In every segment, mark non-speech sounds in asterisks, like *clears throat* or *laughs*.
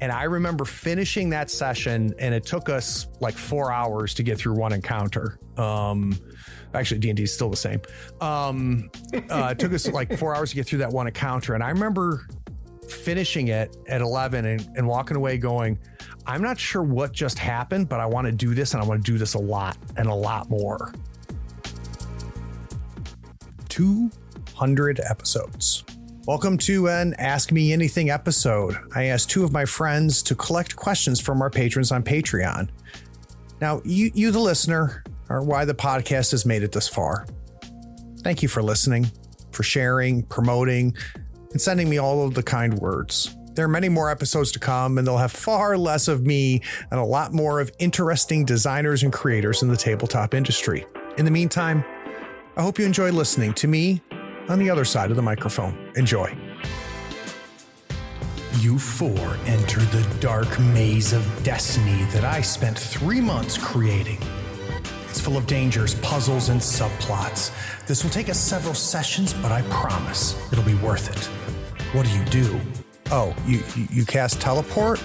And I remember finishing that session, and it took us like four hours to get through one encounter. Um, actually, D and D is still the same. Um, uh, it took us like four hours to get through that one encounter, and I remember finishing it at 11 and, and walking away going, I'm not sure what just happened, but I want to do this and I want to do this a lot and a lot more. 200 episodes. Welcome to an Ask Me Anything episode. I asked two of my friends to collect questions from our patrons on Patreon. Now, you, you the listener, are why the podcast has made it this far. Thank you for listening, for sharing, promoting, and sending me all of the kind words. There are many more episodes to come, and they'll have far less of me and a lot more of interesting designers and creators in the tabletop industry. In the meantime, I hope you enjoy listening to me on the other side of the microphone. Enjoy. You four enter the dark maze of destiny that I spent three months creating. It's full of dangers, puzzles, and subplots. This will take us several sessions, but I promise it'll be worth it. What do you do? Oh, you you cast teleport?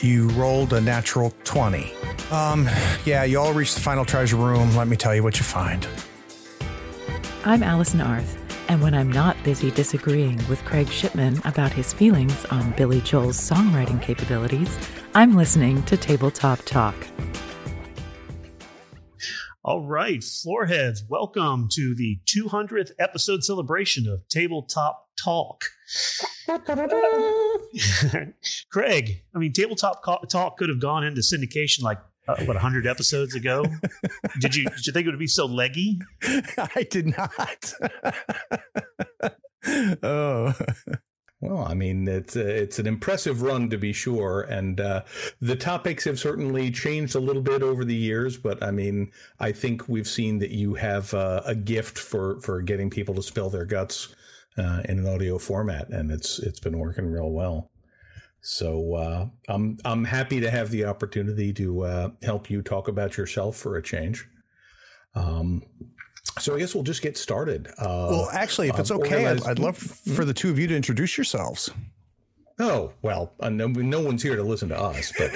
You rolled a natural 20. Um, yeah, you all reach the final treasure room. Let me tell you what you find. I'm Allison Arth, and when I'm not busy disagreeing with Craig Shipman about his feelings on Billy Joel's songwriting capabilities, I'm listening to Tabletop Talk. All right, floorheads, welcome to the 200th episode celebration of Tabletop Talk. *laughs* *laughs* Craig, I mean, Tabletop Talk could have gone into syndication like uh, what 100 episodes ago. *laughs* did you did you think it would be so leggy? *laughs* I did not. *laughs* oh. Well, I mean, it's a, it's an impressive run to be sure, and uh, the topics have certainly changed a little bit over the years. But I mean, I think we've seen that you have uh, a gift for for getting people to spill their guts uh, in an audio format, and it's it's been working real well. So uh, I'm I'm happy to have the opportunity to uh, help you talk about yourself for a change. Um, so I guess we'll just get started. Uh, well, actually, if it's okay, I'd, I'd, love for the two of you to introduce yourselves. Oh well, uh, no, no, one's here to listen to us, but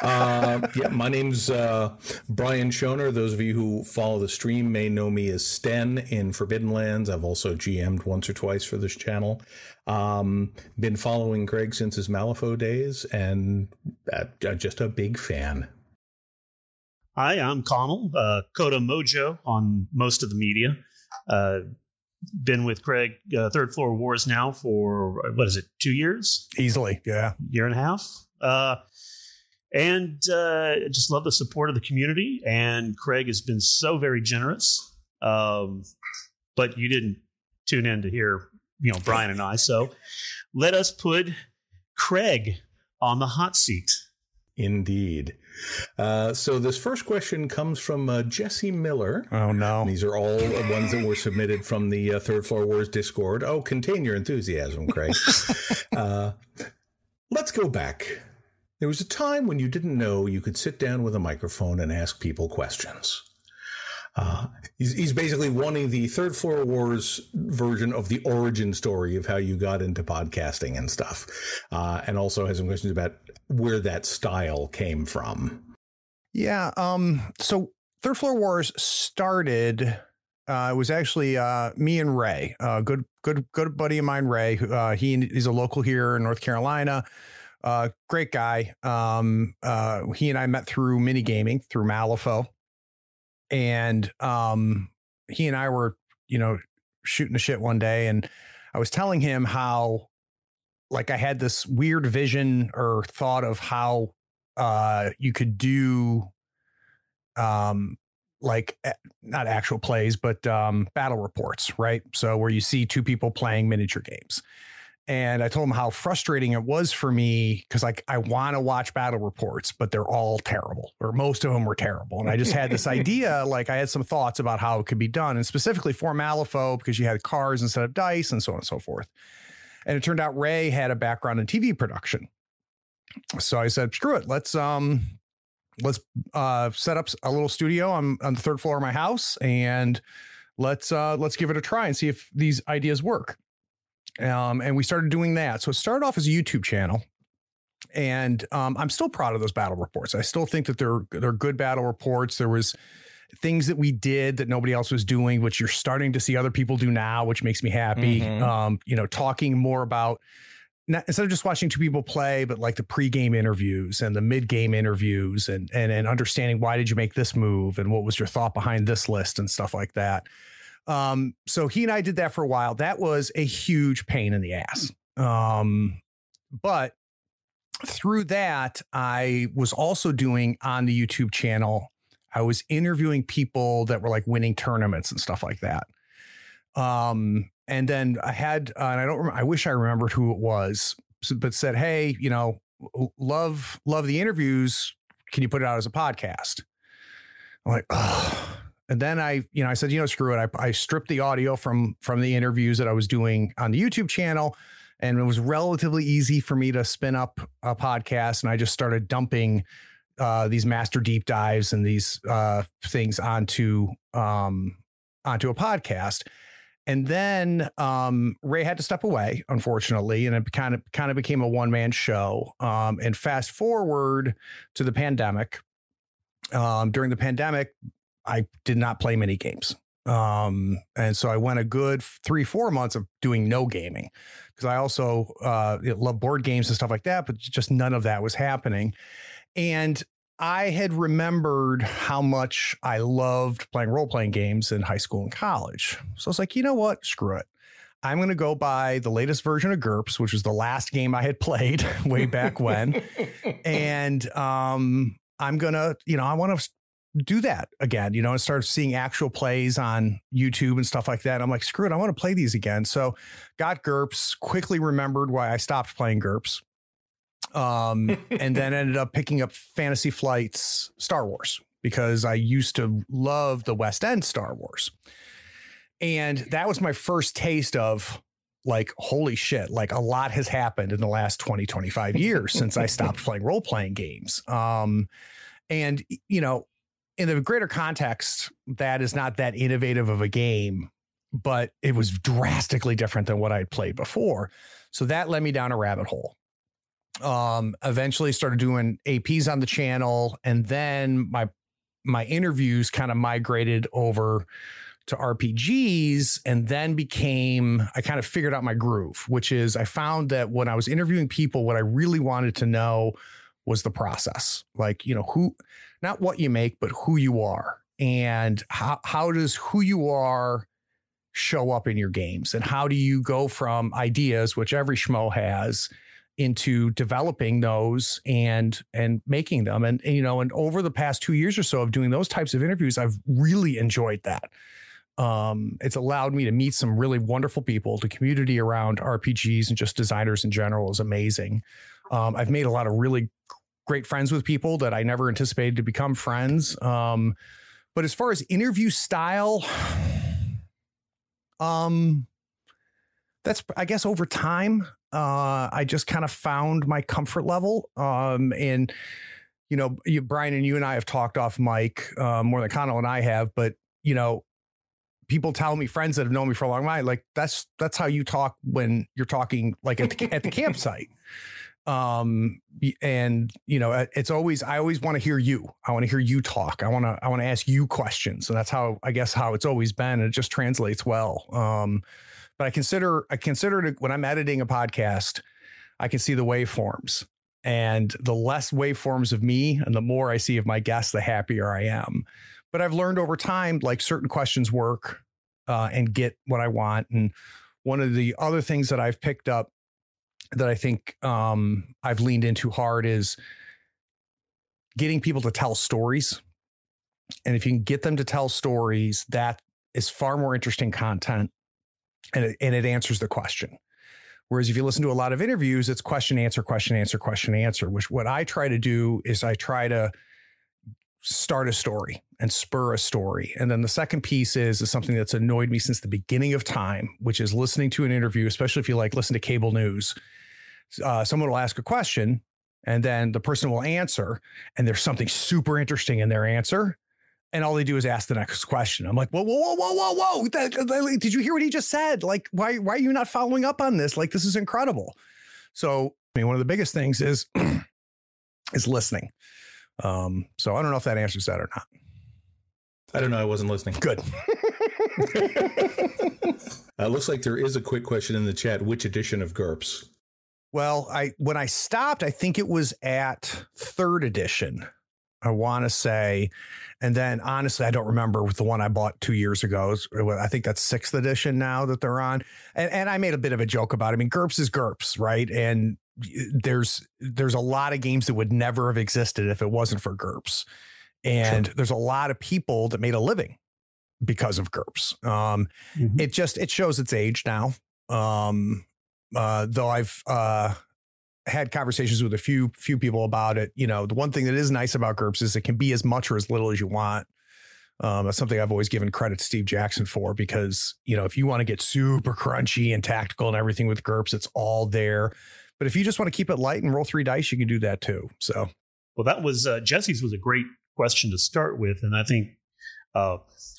*laughs* uh, yeah, my name's uh, Brian Schoner. Those of you who follow the stream may know me as Sten in Forbidden Lands. I've also GM'd once or twice for this channel. Um, been following Greg since his Malifaux days, and uh, just a big fan. Hi, I'm Connell, uh, Coda Mojo on most of the media. Been with Craig uh, Third Floor Wars now for what is it, two years? Easily, yeah, year and a half. Uh, and uh, just love the support of the community. And Craig has been so very generous. Um, but you didn't tune in to hear, you know, Brian and I. So let us put Craig on the hot seat. Indeed. Uh, so this first question comes from uh, Jesse Miller. Oh no! These are all ones that were submitted from the uh, Third Floor Wars Discord. Oh, contain your enthusiasm, Craig. *laughs* Uh, let's go back. There was a time when you didn't know you could sit down with a microphone and ask people questions. Uh, he's, he's basically wanting the third floor wars version of the origin story of how you got into podcasting and stuff. Uh, and also has some questions about where that style came from. Yeah. Um, so third floor wars started, uh, it was actually, uh, me and Ray, uh, good, good, good buddy of mine, Ray, uh, he is a local here in North Carolina. Great guy. Um, he and I met through mini gaming through Malifaux and um, he and I were, you know, shooting the shit one day, and I was telling him how, like, I had this weird vision or thought of how uh, you could do, um, like not actual plays, but um, battle reports, right? So where you see two people playing miniature games and I told him how frustrating it was for me because like I want to watch battle reports, but they're all terrible, or most of them were terrible. And I just had this *laughs* idea, like I had some thoughts about how it could be done, and specifically for Malifaux because you had cards instead of dice and so on and so forth. And it turned out Ray had a background in TV production, so I said, "Screw it, let's um, let's uh, set up a little studio on on the third floor of my house and." Let's uh let's give it a try and see if these ideas work Um, and we started doing that. So it started off as a YouTube channel. And um, I'm still proud of those battle reports. I still think that they're they're good battle reports. There was things that we did that nobody else was doing, which you're starting to see other people do now, which makes me happy. Mhm. Um, you know, talking more about not, instead of just watching two people play, but like the pregame interviews and the mid-game interviews and and and understanding why did you make this move and what was your thought behind this list and stuff like that. Um, so he and I did that for a while. That was a huge pain in the ass. Um, but through that, I was also doing on the YouTube channel. I was interviewing people that were like winning tournaments and stuff like that. Um, and then I had, uh, and I don't, remember, I wish I remembered who it was, but said, "Hey, you know, love love the interviews. Can you put it out as a podcast?" I'm like, oh. And then I, you know, I said, you know, screw it. I, I stripped the audio from from the interviews that I was doing on the YouTube channel, and it was relatively easy for me to spin up a podcast. And I just started dumping uh, these master deep dives and these uh, things onto um, onto a podcast. And then um, Ray had to step away, unfortunately, and it kind of kind of became a one man show. Um, and fast forward to the pandemic. Um, during the pandemic, I did not play many games. Um, and so I went a good three, four months of doing no gaming because I also uh, love board games and stuff like that, but just none of that was happening. And I had remembered how much I loved playing role playing games in high school and college. So I was like, you know what? Screw it. I'm going to go buy the latest version of GURPS, which was the last game I had played *laughs* way back when. *laughs* and um, I'm going to, you know, I want to do that again, you know, and start seeing actual plays on YouTube and stuff like that. And I'm like, screw it, I want to play these again. So got GURPS, quickly remembered why I stopped playing GURPS. Um, *laughs* and then ended up picking up Fantasy Flight's Star Wars because I used to love the West End Star Wars. And that was my first taste of like, holy shit, like a lot has happened in the last 20, 25 years since I stopped *laughs* playing role playing games. Um, and, you know, in the greater context, that is not that innovative of a game, but it was drastically different than what I had played before. So that led me down a rabbit hole. Um, eventually started doing APs on the channel, and then my my interviews kind of migrated over to RPGs and then became I kind of figured out my groove, which is I found that when I was interviewing people, what I really wanted to know was the process. Like, you know, who not what you make, but who you are. And how how does who you are show up in your games? And how do you go from ideas, which every schmo has, into developing those and and making them and, and, you know and over the past two years or so of doing those types of interviews i've really enjoyed that um, it's allowed me to meet some really wonderful people the community around rpgs and just designers in general is amazing um, i've made a lot of really great friends with people that i never anticipated to become friends. Um, but as far as interview style *sighs* um that's i guess over time uh i just kind of found my comfort level. Um and you know you, brian and you and i have talked off mic uh, more than connell and i have but you know people tell me friends that have known me for a long time like that's that's how you talk when you're talking like at the, at the *laughs* campsite um and you know it's always i always want to hear you. I want to hear you talk. I want to i want to ask you questions. So that's how i guess how it's always been and it just translates well. Um but i consider i consider it when i'm editing a podcast i can see the waveforms. And the less waveforms of me and the more i see of my guests the happier i am. But i've learned over time like certain questions work uh, and get what i want. And one of the other things that i've picked up that I think um, I've leaned into hard is getting people to tell stories. And if you can get them to tell stories, that is far more interesting content and it, and it answers the question. Whereas if you listen to a lot of interviews, it's question, answer, question, answer, question, answer, which what I try to do is I try to start a story and spur a story. And then the second piece is, is something that's annoyed me since the beginning of time, which is listening to an interview, especially if you like listen to cable news. Uh, someone will ask a question and then the person will answer, and there's something super interesting in their answer. and all they do is ask the next question. I'm like, whoa, whoa, whoa, whoa, whoa, whoa! Did you hear what he just said? Like, why, why are you not following up on this? Like, this is incredible. So, I mean, one of the biggest things is *clears throat* is listening. Um, so I don't know if that answers that or not. I don't know. I wasn't listening. Good. *laughs* *laughs* uh, looks like there is a quick question in the chat. Which edition of GURPS? Well, I when I stopped, I think it was at third edition. I want to say, and then honestly, I don't remember with the one I bought two years ago. I think that's sixth edition now that they're on. And, and I made a bit of a joke about. It. I mean, GURPS is GURPS, right? And there's there's a lot of games that would never have existed if it wasn't for GURPS, and sure. there's a lot of people that made a living because of GURPS. Um, mm-hmm. It just it shows its age now. Um, uh, though I've uh, had conversations with a few few people about it. You know, the one thing that is nice about GURPS is it can be as much or as little as you want. Um, that's something I've always given credit to Steve Jackson for because you know if you want to get super crunchy and tactical and everything with GURPS, it's all there. But if you just want to keep it light and roll three dice, you can do that too. So, well, that was uh, Jesse's was a great question to start with, and I think uh,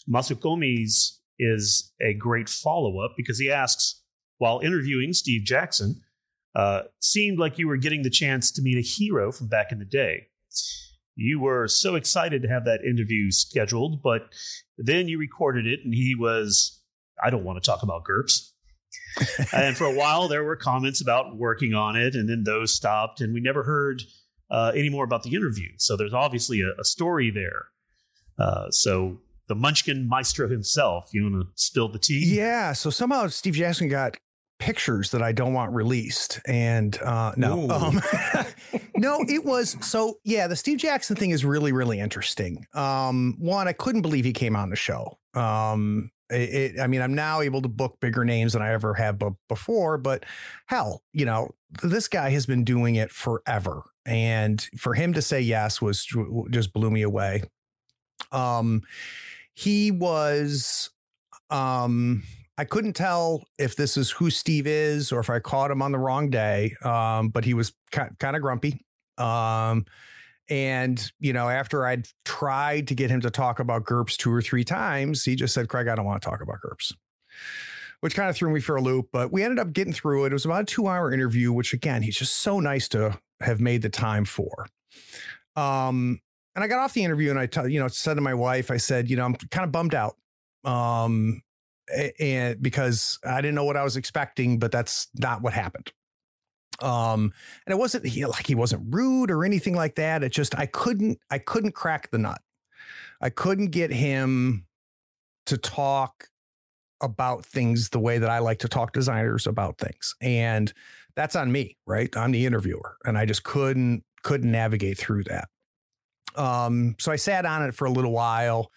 Masukomi's is a great follow up because he asks while interviewing Steve Jackson, uh, seemed like you were getting the chance to meet a hero from back in the day. You were so excited to have that interview scheduled, but then you recorded it and he was, I don't want to talk about GURPS. *laughs* and for a while, there were comments about working on it, and then those stopped, and we never heard uh, any more about the interview. So there's obviously a, a story there. Uh, so the Munchkin Maestro himself, you want to spill the tea? Yeah. So somehow Steve Jackson got pictures that I don't want released. And uh, no, um, *laughs* *laughs* no, it was so yeah. The Steve Jackson thing is really really interesting. Um, one, I couldn't believe he came on the show. Um, it, it, I mean, I'm now able to book bigger names than I ever have b- before. But hell, you know, this guy has been doing it forever, and for him to say yes was just blew me away. Um, he was um I couldn't tell if this is who Steve is or if I caught him on the wrong day. Um, but he was kind of grumpy. Um, and you know, after I'd tried to get him to talk about GURPS two or three times, he just said, "Craig, I don't want to talk about GURPS," which kind of threw me for a loop. But we ended up getting through it. It was about a two-hour interview, which again, he's just so nice to have made the time for. Um, and I got off the interview and I, t- you know, said to my wife, I said, you know, I'm kind of bummed out. Um, and because I didn't know what I was expecting, but that's not what happened. Um, and it wasn't he, like he wasn't rude or anything like that. It just I couldn't I couldn't crack the nut. I couldn't get him to talk about things the way that I like to talk designers about things. And that's on me, right? I'm the interviewer. And I just couldn't couldn't navigate through that. Um, so I sat on it for a little while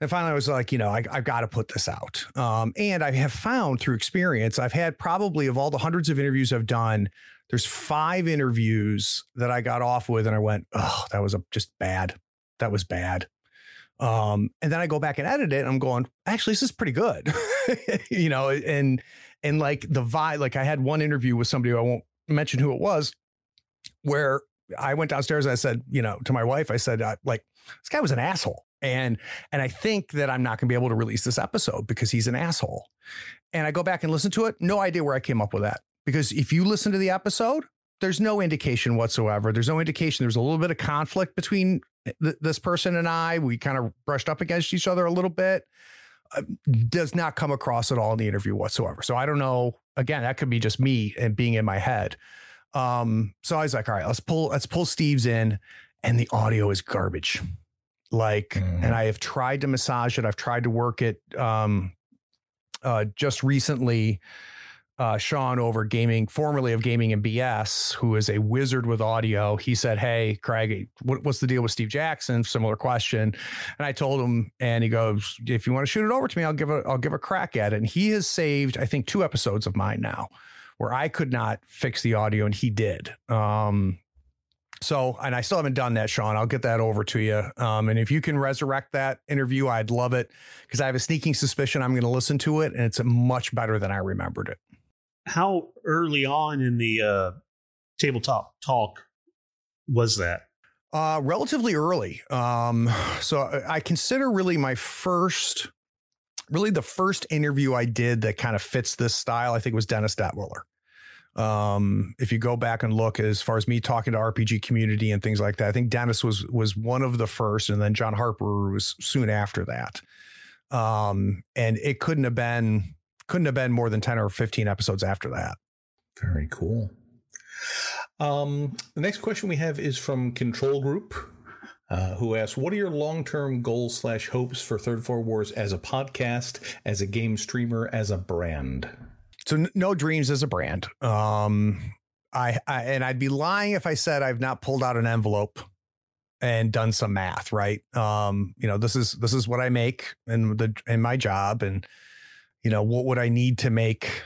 and finally, I was like, you know, I, have got to put this out. Um, and I have found through experience, I've had probably of all the hundreds of interviews I've done, there's five interviews that I got off with, and I went, oh, that was a, just bad. That was bad. Um, and then I go back and edit it. And I'm going, actually, this is pretty good, *laughs* you know, and and like the vibe. Like I had one interview with somebody I won't mention who it was, where I went downstairs and I said, you know, to my wife, I said, uh, like, this guy was an asshole and and I think that I'm not going to be able to release this episode because he's an asshole. And I go back and listen to it, no idea where I came up with that. Because if you listen to the episode, there's no indication whatsoever. There's no indication. There's a little bit of conflict between th- this person and I. We kind of brushed up against each other a little bit. Uh, does not come across at all in the interview whatsoever. So I don't know. Again, that could be just me and being in my head. Um, so I was like, all right, let's pull let's pull Steve's in, and the audio is garbage like mm. and i have tried to massage it i've tried to work it um uh just recently uh, Sean over gaming, formerly of Gaming and BS, who is a wizard with audio. He said, "Hey, Craig, what, what's the deal with Steve Jackson?" Similar question, and I told him, and he goes, "If you want to shoot it over to me, I'll give a I'll give a crack at it." And he has saved, I think, two episodes of mine now, where I could not fix the audio, and he did. Um, so, and I still haven't done that, Sean. I'll get that over to you. Um, and if you can resurrect that interview, I'd love it because I have a sneaking suspicion I'm going to listen to it and it's much better than I remembered it. How early on in the uh, tabletop talk was that? Uh, relatively early. Um, so I consider really my first, really the first interview I did that kind of fits this style. I think was Dennis Detwiller. Um, if you go back and look as far as me talking to RPG community and things like that, I think Dennis was was one of the first, and then John Harper was soon after that. Um, and it couldn't have been couldn't have been more than ten or fifteen episodes after that. Very cool. Um, the next question we have is from Control Group, uh, who asks, "What are your long-term goals slash hopes for Third Floor Wars as a podcast, as a game streamer, as a brand?" So no dreams as a brand. Um, I, I and I'd be lying if I said I've not pulled out an envelope and done some math. Right. Um, you know, this is this is what I make in the in my job, and you know what would I need to make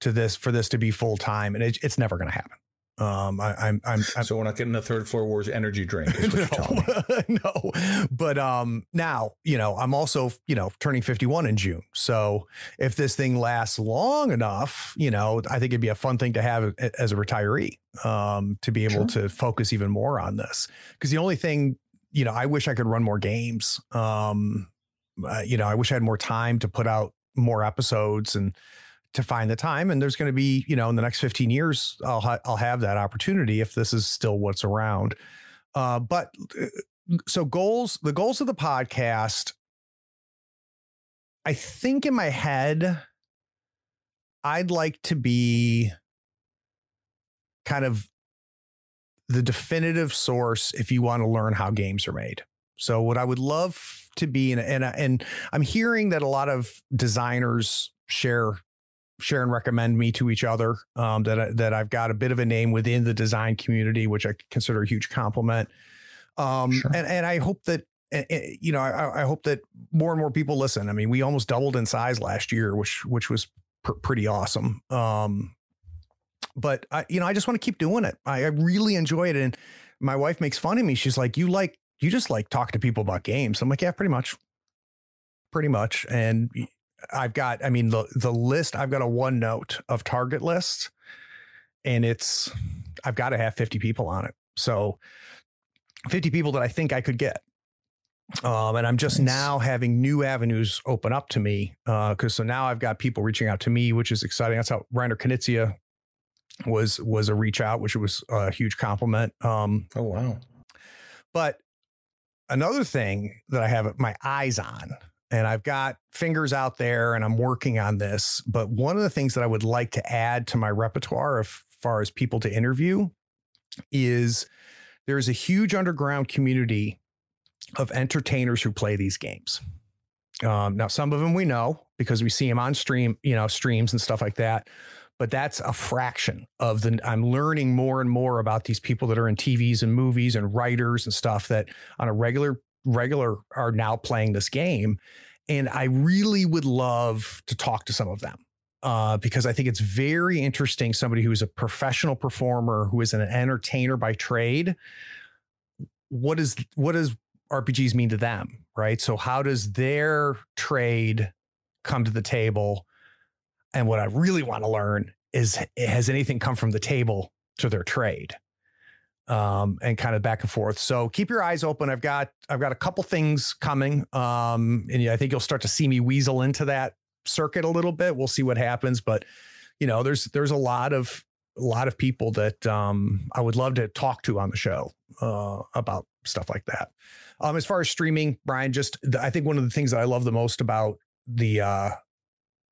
to this for this to be full time, and it, it's never going to happen. Um, I, am I'm, I'm, so we're not getting the third floor wars energy drink. *laughs* no, *laughs* no, but um, now you know I'm also you know turning 51 in June. So if this thing lasts long enough, you know, I think it'd be a fun thing to have as a retiree um, to be able sure. to focus even more on this. Because the only thing, you know, I wish I could run more games. Um, uh, you know, I wish I had more time to put out more episodes and to find the time and there's going to be you know in the next 15 years i'll ha- i'll have that opportunity if this is still what's around. Uh, but uh, so goals the goals of the podcast i think in my head i'd like to be kind of the definitive source if you want to learn how games are made. So what i would love to be and and, and i'm hearing that a lot of designers share share and recommend me to each other. Um, that I, that I've got a bit of a name within the design community, which I consider a huge compliment. Um, sure. and and I hope that you know I, I, hope that more and more people listen. I mean, we almost doubled in size last year, which which was pr- pretty awesome. Um, but I, you know, I just want to keep doing it. I, I really enjoy it, and my wife makes fun of me. She's like, "You like you just like talk to people about games." I'm like, "Yeah, pretty much." Pretty much. And I've got, I mean, the the list, I've got a OneNote of target lists, and it's I've got to have 50 people on it. So 50 people that I think I could get. Um, and I'm just nice. now having new avenues open up to me. Uh, cause so now I've got people reaching out to me, which is exciting. That's how Reiner Knizia was, was a reach out, which was a huge compliment. Um, oh, wow. But another thing that I have my eyes on and I've got fingers out there and I'm working on this. But one of the things that I would like to add to my repertoire as far as people to interview is there's a huge underground community of entertainers who play these games. Um, now, some of them we know because we see them on stream, you know, streams and stuff like that. But that's a fraction of the. I'm learning more and more about these people that are in TVs and movies and writers and stuff that on a regular regular are now playing this game. And I really would love to talk to some of them uh, because I think it's very interesting. Somebody who is a professional performer, who is an entertainer by trade. What is what does RPGs mean to them, right? So how does their trade come to the table? And what I really want to learn is has anything come from the table to their trade? Um, and kind of back and forth. So keep your eyes open. I've got I've got a couple things coming, um, and I think you'll start to see me weasel into that circuit a little bit. We'll see what happens, but you know, there's there's a lot of a lot of people that um, I would love to talk to on the show uh, about stuff like that. Um, as far as streaming, Brian, just I think one of the things that I love the most about the uh,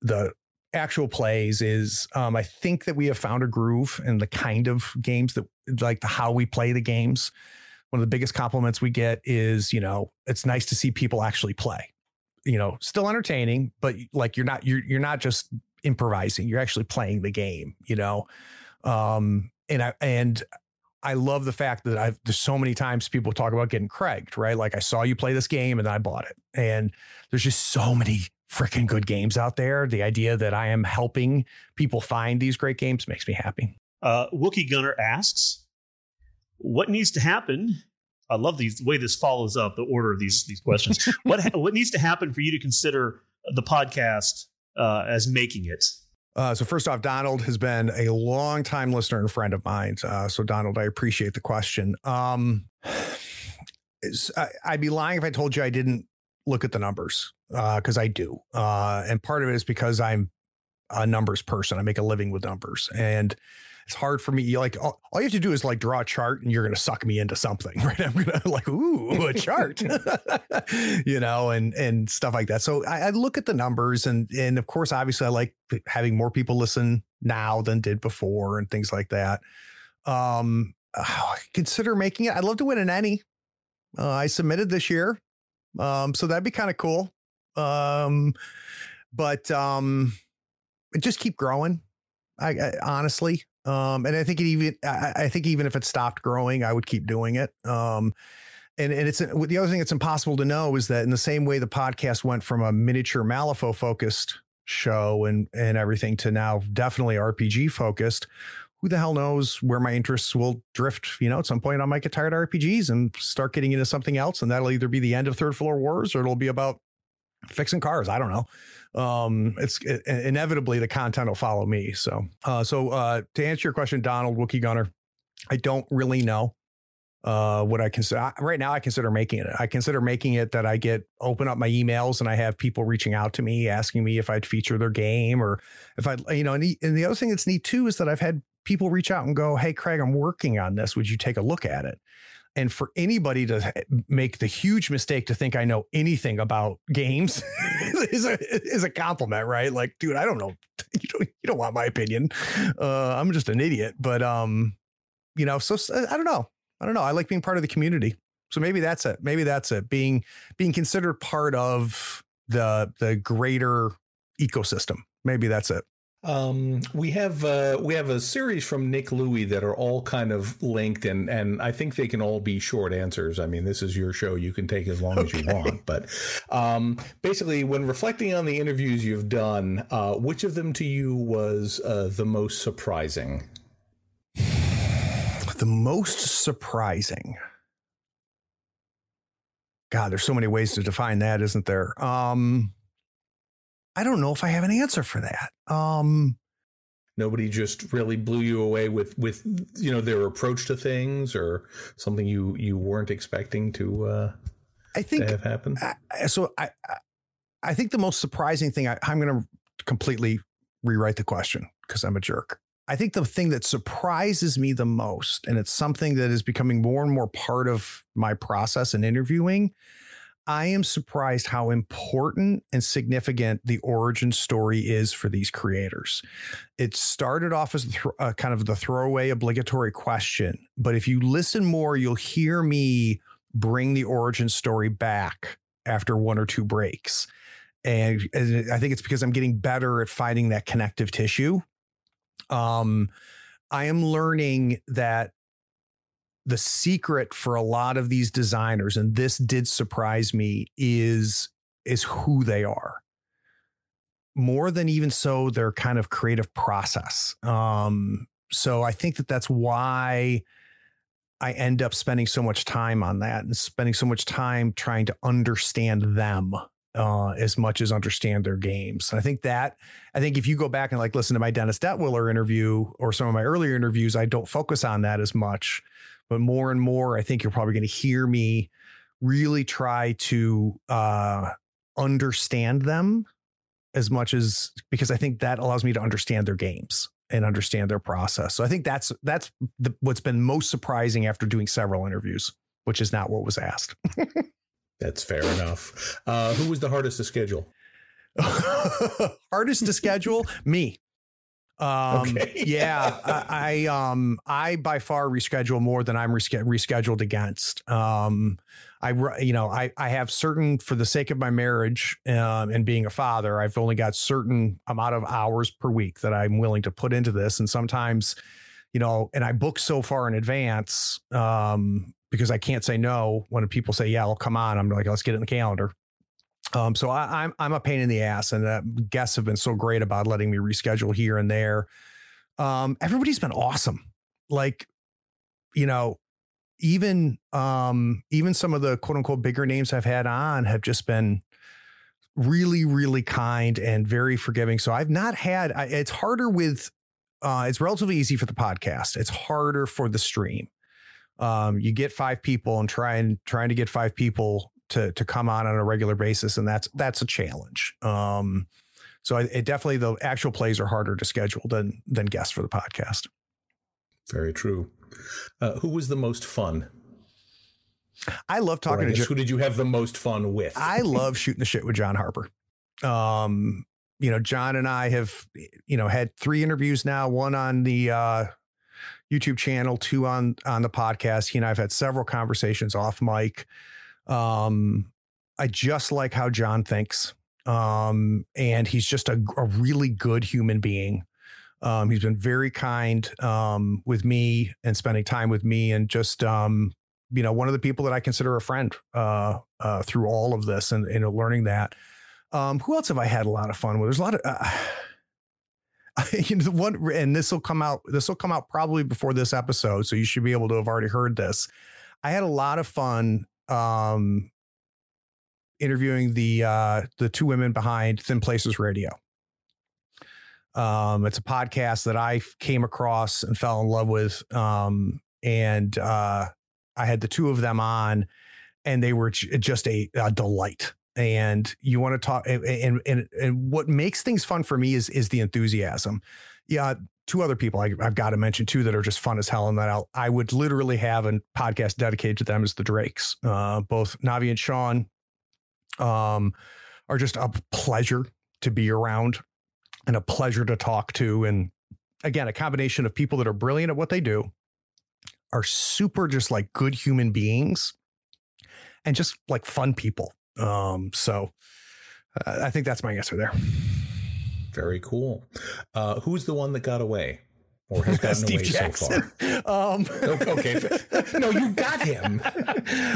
the actual plays is um, I think that we have found a groove in the kind of games that like the how we play the games. One of the biggest compliments we get is, you know, it's nice to see people actually play. You know, still entertaining, but like you're not you're you're not just improvising, you're actually playing the game, you know. Um and I and I love the fact that I've there's so many times people talk about getting Craig, right? Like I saw you play this game and I bought it. And there's just so many freaking good games out there. The idea that I am helping people find these great games makes me happy. Uh, Wookie Gunner asks, "What needs to happen?" I love these, the way this follows up the order of these these questions. *laughs* what what needs to happen for you to consider the podcast uh, as making it? Uh, so first off, Donald has been a long time listener and friend of mine. Uh, so Donald, I appreciate the question. Um, *sighs* I'd be lying if I told you I didn't look at the numbers because uh, I do. Uh, and part of it is because I'm a numbers person. I make a living with numbers, and it's hard for me. You like all, all, you have to do is like draw a chart, and you're going to suck me into something, *laughs* right? I'm going to like, ooh, a chart, *laughs* *laughs* you know, and and stuff like that. So I, I look at the numbers, and and of course, obviously, I like having more people listen now than did before, and things like that. Um, oh, consider making it. I'd love to win an Emmy. Uh, I submitted this year. Um, so that'd be kind of cool. Um, but um, just keep growing. I, I honestly, um, and I think it even, I, I, think even if it stopped growing, I would keep doing it. Um, and, and it's the other thing that's impossible to know is that in the same way the podcast went from a miniature Malifaux focused show and and everything to now definitely RPG focused who the hell knows where my interests will drift, you know, at some point I might get tired of RPGs and start getting into something else. And that'll either be the end of third floor wars or it'll be about fixing cars. I don't know. Um, it's it, inevitably the content will follow me. So, uh, so, uh, to answer your question, Donald Wookie Gunner, I don't really know, uh, what I consider right now. I consider making it. I consider making it that I get open up my emails and I have people reaching out to me asking me if I'd feature their game or if I, you know, and the, and the other thing that's neat too is that I've had people reach out and go, Hey, Craig, I'm working on this. Would you take a look at it? And for anybody to make the huge mistake to think I know anything about games *laughs* is a is a compliment, right? Like, dude, I don't know. *laughs* You don't you don't want my opinion. Uh, I'm just an idiot. But um, you know, so I don't know. I don't know. I like being part of the community. So maybe that's it. Maybe that's it. Being being considered part of the the greater ecosystem. Maybe that's it. Um, we have uh, we have a series from Nick Louie that are all kind of linked, and and I think they can all be short answers. I mean, this is your show; you can take as long okay. as you want. But um, basically, when reflecting on the interviews you've done, uh, which of them to you was uh, the most surprising? The most surprising. God, there's so many ways to define that, isn't there? Um, I don't know if I have an answer for that. Um, Nobody just really blew you away with with you know their approach to things or something you you weren't expecting to. Uh, I think have happened. I, so I I think the most surprising thing I, I'm going to completely rewrite the question because I'm a jerk. I think the thing that surprises me the most, and it's something that is becoming more and more part of my process in interviewing, I am surprised how important and significant the origin story is for these creators. It started off as th- uh, kind of the throwaway obligatory question, but if you listen more, you'll hear me bring the origin story back after one or two breaks. And, and I think it's because I'm getting better at finding that connective tissue. Um, I am learning that the secret for a lot of these designers, and this did surprise me, is is who they are. More than even so, their kind of creative process. Um, so I think that that's why I end up spending so much time on that and spending so much time trying to understand them uh, as much as understand their games. I think that I think if you go back and like listen to my Dennis Detwiller interview or some of my earlier interviews, I don't focus on that as much but more and more, I think you're probably going to hear me really try to uh, understand them as much as because I think that allows me to understand their games and understand their process. So I think that's that's the, what's been most surprising after doing several interviews, which is not what was asked. *laughs* that's fair enough. Uh, who was the hardest to schedule? *laughs* hardest to schedule? Me. Um, okay. *laughs* yeah, I, I, um I by far reschedule more than I'm rescheduled against. Um, I you know I I have certain for the sake of my marriage um, and being a father, I've only got certain amount of hours per week that I'm willing to put into this, and sometimes, you know, and I book so far in advance um because I can't say no when people say yeah, I'll come on. I'm like let's get it in the calendar. Um, so I, am I'm, I'm a pain in the ass, and uh, guests have been so great about letting me reschedule here and there. Um, everybody's been awesome. Like, you know, even um, even some of the quote unquote bigger names I've had on have just been really, really kind and very forgiving. So I've not had. I, it's harder with. Uh, it's relatively easy for the podcast. It's harder for the stream. um, you get five people and try and trying to get five people to to come on on a regular basis, and that's that's a challenge. Um, so it, it definitely the actual plays are harder to schedule than than guests for the podcast. Very true. Uh, who was the most fun? I love talking to. Guess, who did you have the most fun with? I love shooting the shit with John Harper. Um, you know, John and I have, you know, had three interviews now, one on the uh, YouTube channel, two on on the podcast. He and I've had several conversations off mic. Um, I just like how John thinks. Um, and he's just a, a really good human being. Um, he's been very kind um, with me and spending time with me, and just um, you know, one of the people that I consider a friend uh, uh, through all of this, and, and learning that. Um, who else have I had a lot of fun with? There's a lot of. Uh, *laughs* you know, the one, and this will come out. This will come out probably before this episode, so you should be able to have already heard this. I had a lot of fun um, interviewing the uh, the two women behind Thin Places Radio. Um, it's a podcast that I came across and fell in love with, um, and uh, I had the two of them on, and they were just a, a delight. And you want to talk, and, and and what makes things fun for me is is the enthusiasm. Yeah, two other people I, have got to mention too that are just fun as hell, and that I'll, I would literally have a podcast dedicated to them as the Drakes. Uh, both Navi and Sean um, are just a pleasure to be around and a pleasure to talk to. And again, a combination of people that are brilliant at what they do, are super just like good human beings, and just like fun people. Um, so uh, I think that's my answer there. Very cool. Uh, who's the one that got away? Or has *laughs* gotten Steve away Jackson. so far? *laughs* Um, okay. *laughs* No, you got him.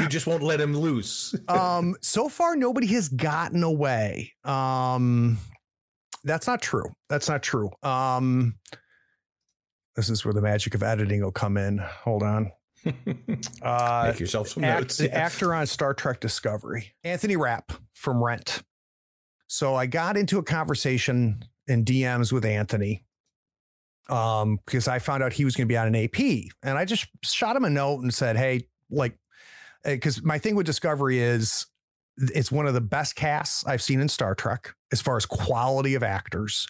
You just won't let him loose. um, so far, nobody has gotten away. Um, that's not true. That's not true. Um, this is where the magic of editing will come in. Hold on. Uh, Make yourself some act, notes. The actor on Star Trek Discovery, Anthony Rapp from Rent. So I got into a conversation in DMs with Anthony um, because I found out he was going to be on an AP, and I just shot him a note and said, "Hey, like, because eh, my thing with Discovery is it's one of the best casts I've seen in Star Trek as far as quality of actors.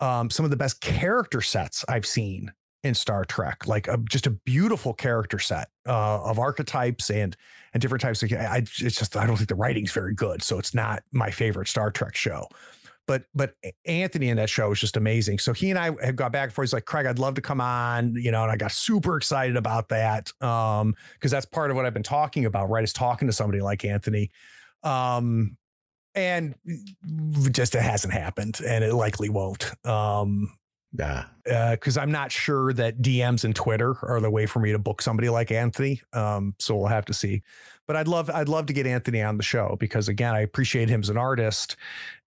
Um, some of the best character sets I've seen in Star Trek, like a, just a beautiful character set uh, of archetypes and and different types of. I, it's just I don't think the writing's very good, so it's not my favorite Star Trek show. But but Anthony in that show was just amazing. So he and I had got back and forth. He's like, Craig, I'd love to come on, you know, and I got super excited about that um, because that's part of what I've been talking about, right? Is talking to somebody like Anthony. Um, and just it hasn't happened and it likely won't. Um, yeah. Because uh, I'm not sure that DMs and Twitter are the way for me to book somebody like Anthony. Um, so we'll have to see. But I'd love I'd love to get Anthony on the show because again, I appreciate him as an artist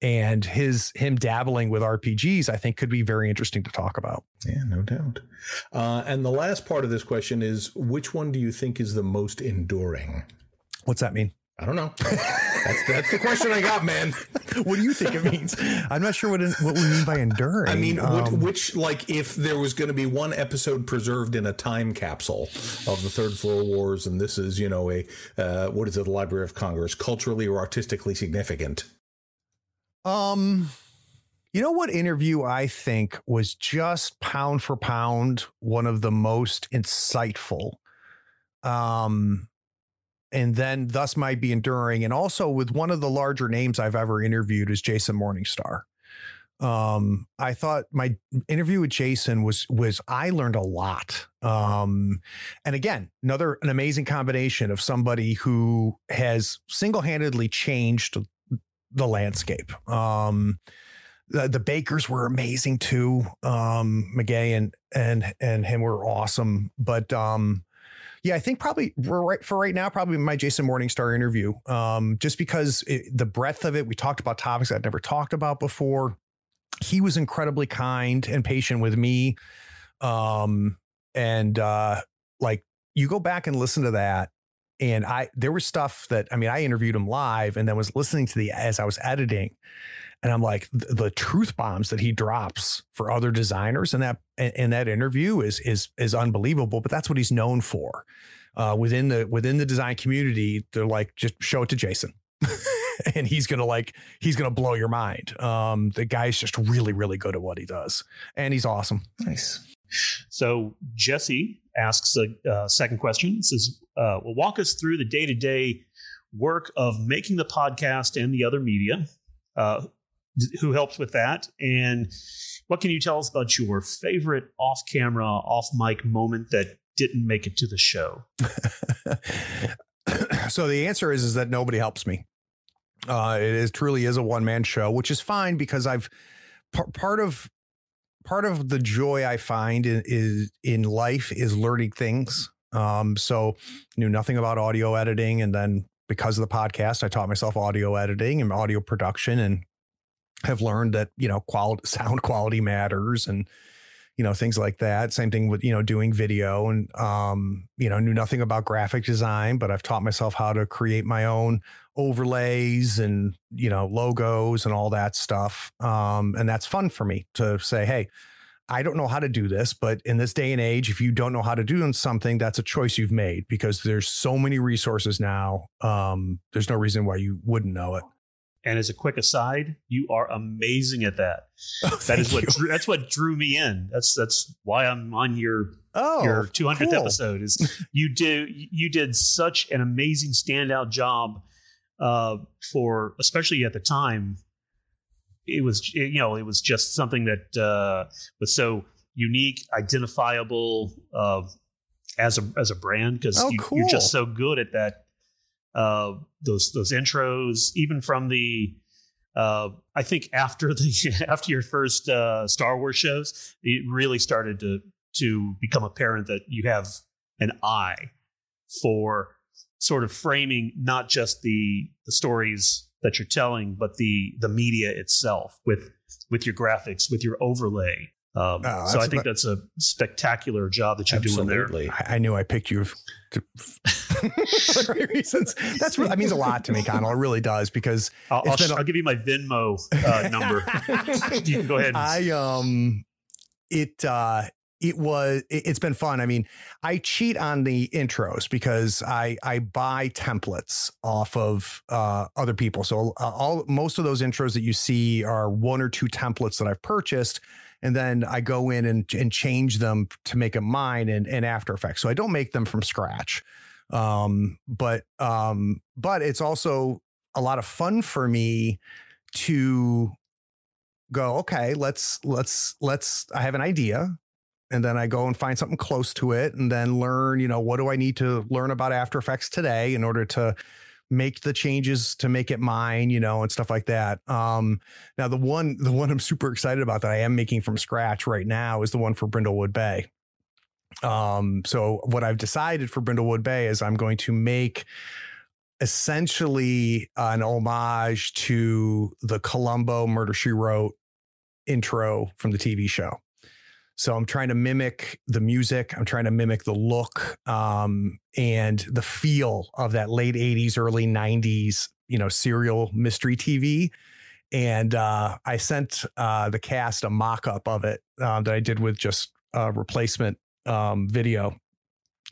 and his him dabbling with RPGs, I think could be very interesting to talk about. Yeah, no doubt. Uh, and the last part of this question is which one do you think is the most enduring? What's that mean? I don't know. That's that's the question I got, man. *laughs* what do you think it means? I'm not sure what it, what we mean by enduring. I mean, um, which like if there was going to be one episode preserved in a time capsule of the Third Floor Wars, and this is you know a uh, what is it, the Library of Congress, culturally or artistically significant. Um, you know what interview I think was just pound for pound one of the most insightful. Um and then thus might be enduring. And also with one of the larger names I've ever interviewed is Jason Morningstar. Um, I thought my interview with Jason was was I learned a lot. Um, and again, another an amazing combination of somebody who has single handedly changed the landscape. Um, the, the Bakers were amazing too. Um, McGay and and and him were awesome, but um, yeah, I think probably right for right now, probably my Jason Morningstar interview. Um, just because it, the breadth of it, we talked about topics I'd never talked about before. He was incredibly kind and patient with me. Um, and uh, like you go back and listen to that. And I, there was stuff that, I mean, I interviewed him live and then was listening to the, as I was editing and I'm like the, the truth bombs that he drops for other designers in that in that interview is is is unbelievable. But that's what he's known for. uh, within the within the design community, they're like, just show it to Jason. *laughs* and he's gonna like he's gonna blow your mind. Um, the guy's just really really good at what he does, and he's awesome. Nice. So Jesse asks a uh, second question. It says, uh, "Well, walk us through the day to day work of making the podcast and the other media. Uh, who helps with that? And what can you tell us about your favorite off camera, off mic moment that didn't make it to the show?" *laughs* so the answer is is that nobody helps me. Uh, it is truly is a one man show, which is fine because I've p- part of part of the joy I find in, is in life is learning things. Um, so knew nothing about audio editing, and then because of the podcast, I taught myself audio editing and audio production, and have learned that you know quality *laughs* sound quality matters and you know things like that same thing with you know doing video and um you know knew nothing about graphic design but i've taught myself how to create my own overlays and you know logos and all that stuff um and that's fun for me to say hey I don't know how to do this, but in this day and age, if you don't know how to do something, that's a choice you've made because there's so many resources now. Um, there's no reason why you wouldn't know it. And as a quick aside, you are amazing at that. Oh, that is what drew, that's what drew me in. That's that's why I'm on your oh, your 200th cool. episode. Is you do you did such an amazing standout job uh, for especially at the time. It was you know it was just something that uh, was so unique, identifiable uh, as a as a brand because oh, you, cool. you're just so good at that uh, those those intros, even from the uh, I think after the *laughs* after your first uh, Star Wars shows, it really started to to become apparent that you have an eye for sort of framing not just the the stories that you're telling, but the the media itself with with your graphics, with your overlay, um, oh, so I think that's a spectacular job that you're absolutely. doing there. I, I, knew I picked you to, *laughs* for the right reasons. That's that means a lot to me, Connell. It really does because I'll, I'll, a, I'll give you my Venmo uh, *laughs* number. you can go ahead. I um, it uh, it was it, has been fun. I mean, I cheat on the intros because I I buy templates off of uh, other people. So uh, all most of those intros that you see are one or two templates that I've purchased and then I go in and, and change them to make them mine and, in After Effects. So I don't make them from scratch. Um, but um, but it's also a lot of fun for me to go, okay, let's let's let's I have an idea. And then I go and find something close to it and then learn, you know, what do I need to learn about After Effects today in order to make the changes to make it mine, you know, and stuff like that. Um, now the one, *laughs* the one I'm super excited about that I am making from scratch right now is the one for Brindlewood Bay. Um, so what I've decided for Brindlewood Bay is I'm going to make essentially an homage to the Columbo Murder She Wrote intro from the TV show. So I'm trying to mimic the music. I'm trying to mimic the look um, and the feel of that late 80s, early 90s, you know, serial mystery TV. And uh, I sent uh, the cast a mock up of it uh, that I did with just a replacement um, video.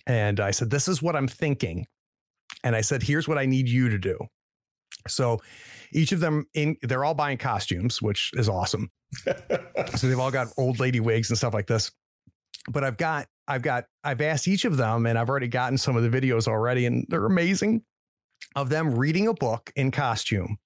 And I said, This is what I'm thinking. And I said, Here's what I need you to do. So each of them in they're all buying costumes, which is awesome. *laughs* so they've all got old lady wigs and stuff like this. But I've got I've got I've asked each of them and I've already gotten some of the videos already and they're amazing of them reading a book in costume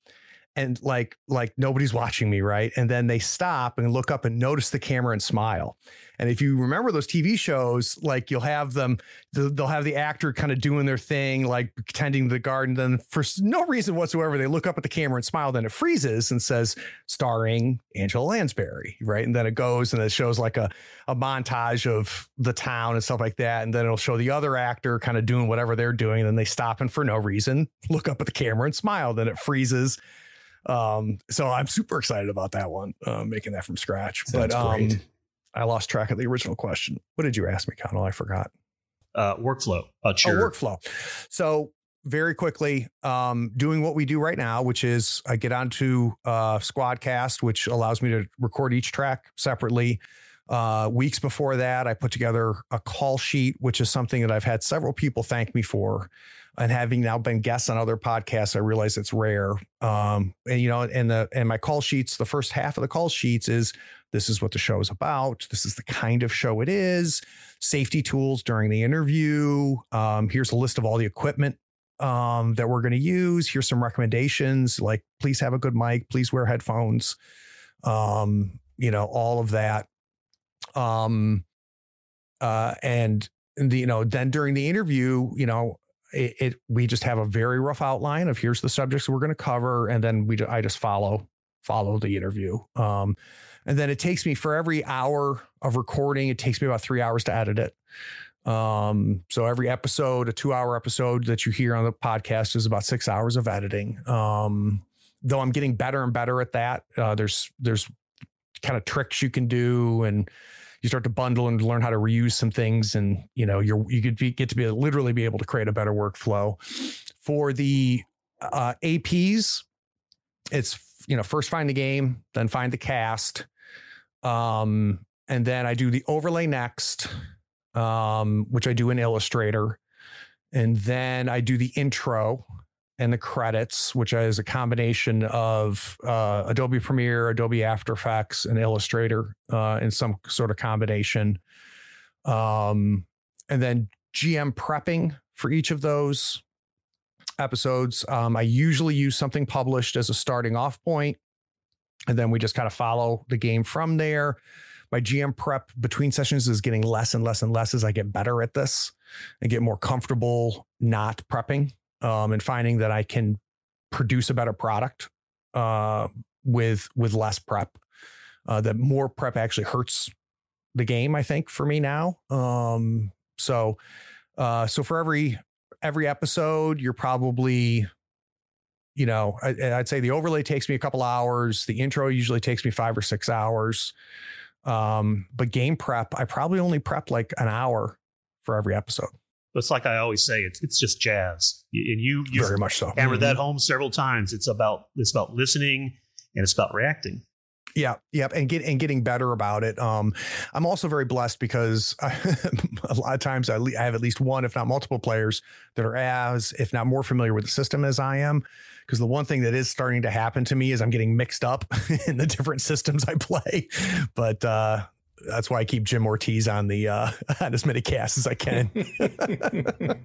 and like like nobody's watching me right? And then they stop and look up and notice the camera and smile. And if you remember those tv shows like you'll have them they'll have the actor kind of doing their thing like tending the garden then for no reason whatsoever they look up at the camera and smile then it freezes and says starring angela lansbury right? And then it goes and it shows like a, a montage of the town and stuff like that and then it'll show the other actor kind of doing whatever they're doing and then they stop and for no reason look up at the camera and smile then it freezes um, so I'm super excited about that one, uh, making that from scratch. Sounds but um, great. I lost track of the original question. What did you ask me, Connell? I forgot. Uh, workflow. Uh, oh, workflow. So very quickly, um, doing what we do right now, which is I get onto uh, Squadcast, which allows me to record each track separately. Uh, weeks before that, I put together a call sheet, which is something that I've had several people thank me for. And having now been guests on other podcasts, I realize it's rare. Um, and you know, and the and my call sheets, the first half of the call sheets is this is what the show is about. This is the kind of show it is. Safety tools during the interview. Um, here's a list of all the equipment um, that we're going to use. Here's some recommendations like please have a good mic, please wear headphones, um, you know, all of that. Um, uh, and, the, you know, then during the interview, you know, it, it, we just have a very rough outline of here's the subjects we're going to cover, and then we I just follow follow the interview. Um, and then it takes me for every hour of recording, it takes me about three hours to edit it. Um, so every episode, a two hour episode that you hear on the podcast is about six hours of editing. Um, though I'm getting better and better at that. Uh, there's, there's kind of tricks you can do and you start to bundle and learn how to reuse some things. And, you know, you're, you could be, get to be literally be able to create a better workflow for the, uh, APs. It's, you know, first find the game, then find the cast. Um, and then I do the overlay next um, which I do in Illustrator. And then I do the intro and the credits, which is a combination of uh, Adobe Premiere, Adobe After Effects, and Illustrator uh, in some sort of combination. Um, and then GM prepping for each of those episodes. Um, I usually use something published as a starting off point, and then we just kind of follow the game from there my GM prep between sessions is getting less and less and less as I get better at this and get more comfortable not prepping um, and finding that I can produce a better product uh, with with less prep. Uh, that more prep actually hurts the game. I think for me now. Um, so uh, so for every every episode, you're probably you know, I, would say the overlay takes me a couple hours. The intro usually takes me five or six hours. Um, but game prep, I probably only prep like an hour for every episode. It's like I always say, it's it's just jazz, and you you very much so hammered mm-hmm. that home several times. It's about it's about listening and it's about reacting. Yeah, yep, and get and getting better about it. Um, I'm also very blessed because I, *laughs* a lot of times I, I have at least one, if not multiple players that are as, if not more familiar with the system as I am. Because the one thing that is starting to happen to me is I'm getting mixed up *laughs* in the different systems I play. But uh, that's why I keep Jim Ortiz on the uh, *laughs* on as many casts as I can. *laughs*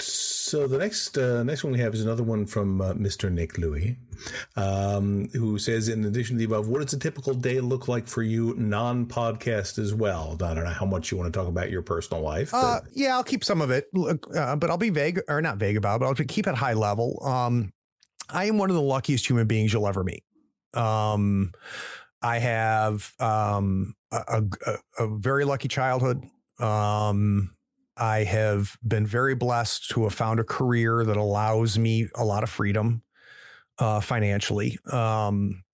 So the next uh, next one we have is another one from uh, Mr. Nick Louie, um, who says, in addition to the above, what does a typical day look like for you non-podcast as well? I don't know how much you want to talk about your personal life. Uh, yeah, I'll keep some of it, uh, but I'll be vague or not vague about, it, but I'll keep it high level. Um, I am one of the luckiest human beings you'll ever meet. Um, I have um, a, a, a, very lucky childhood. Um, I have been very blessed to have found a career that allows me a lot of freedom uh, financially. Um,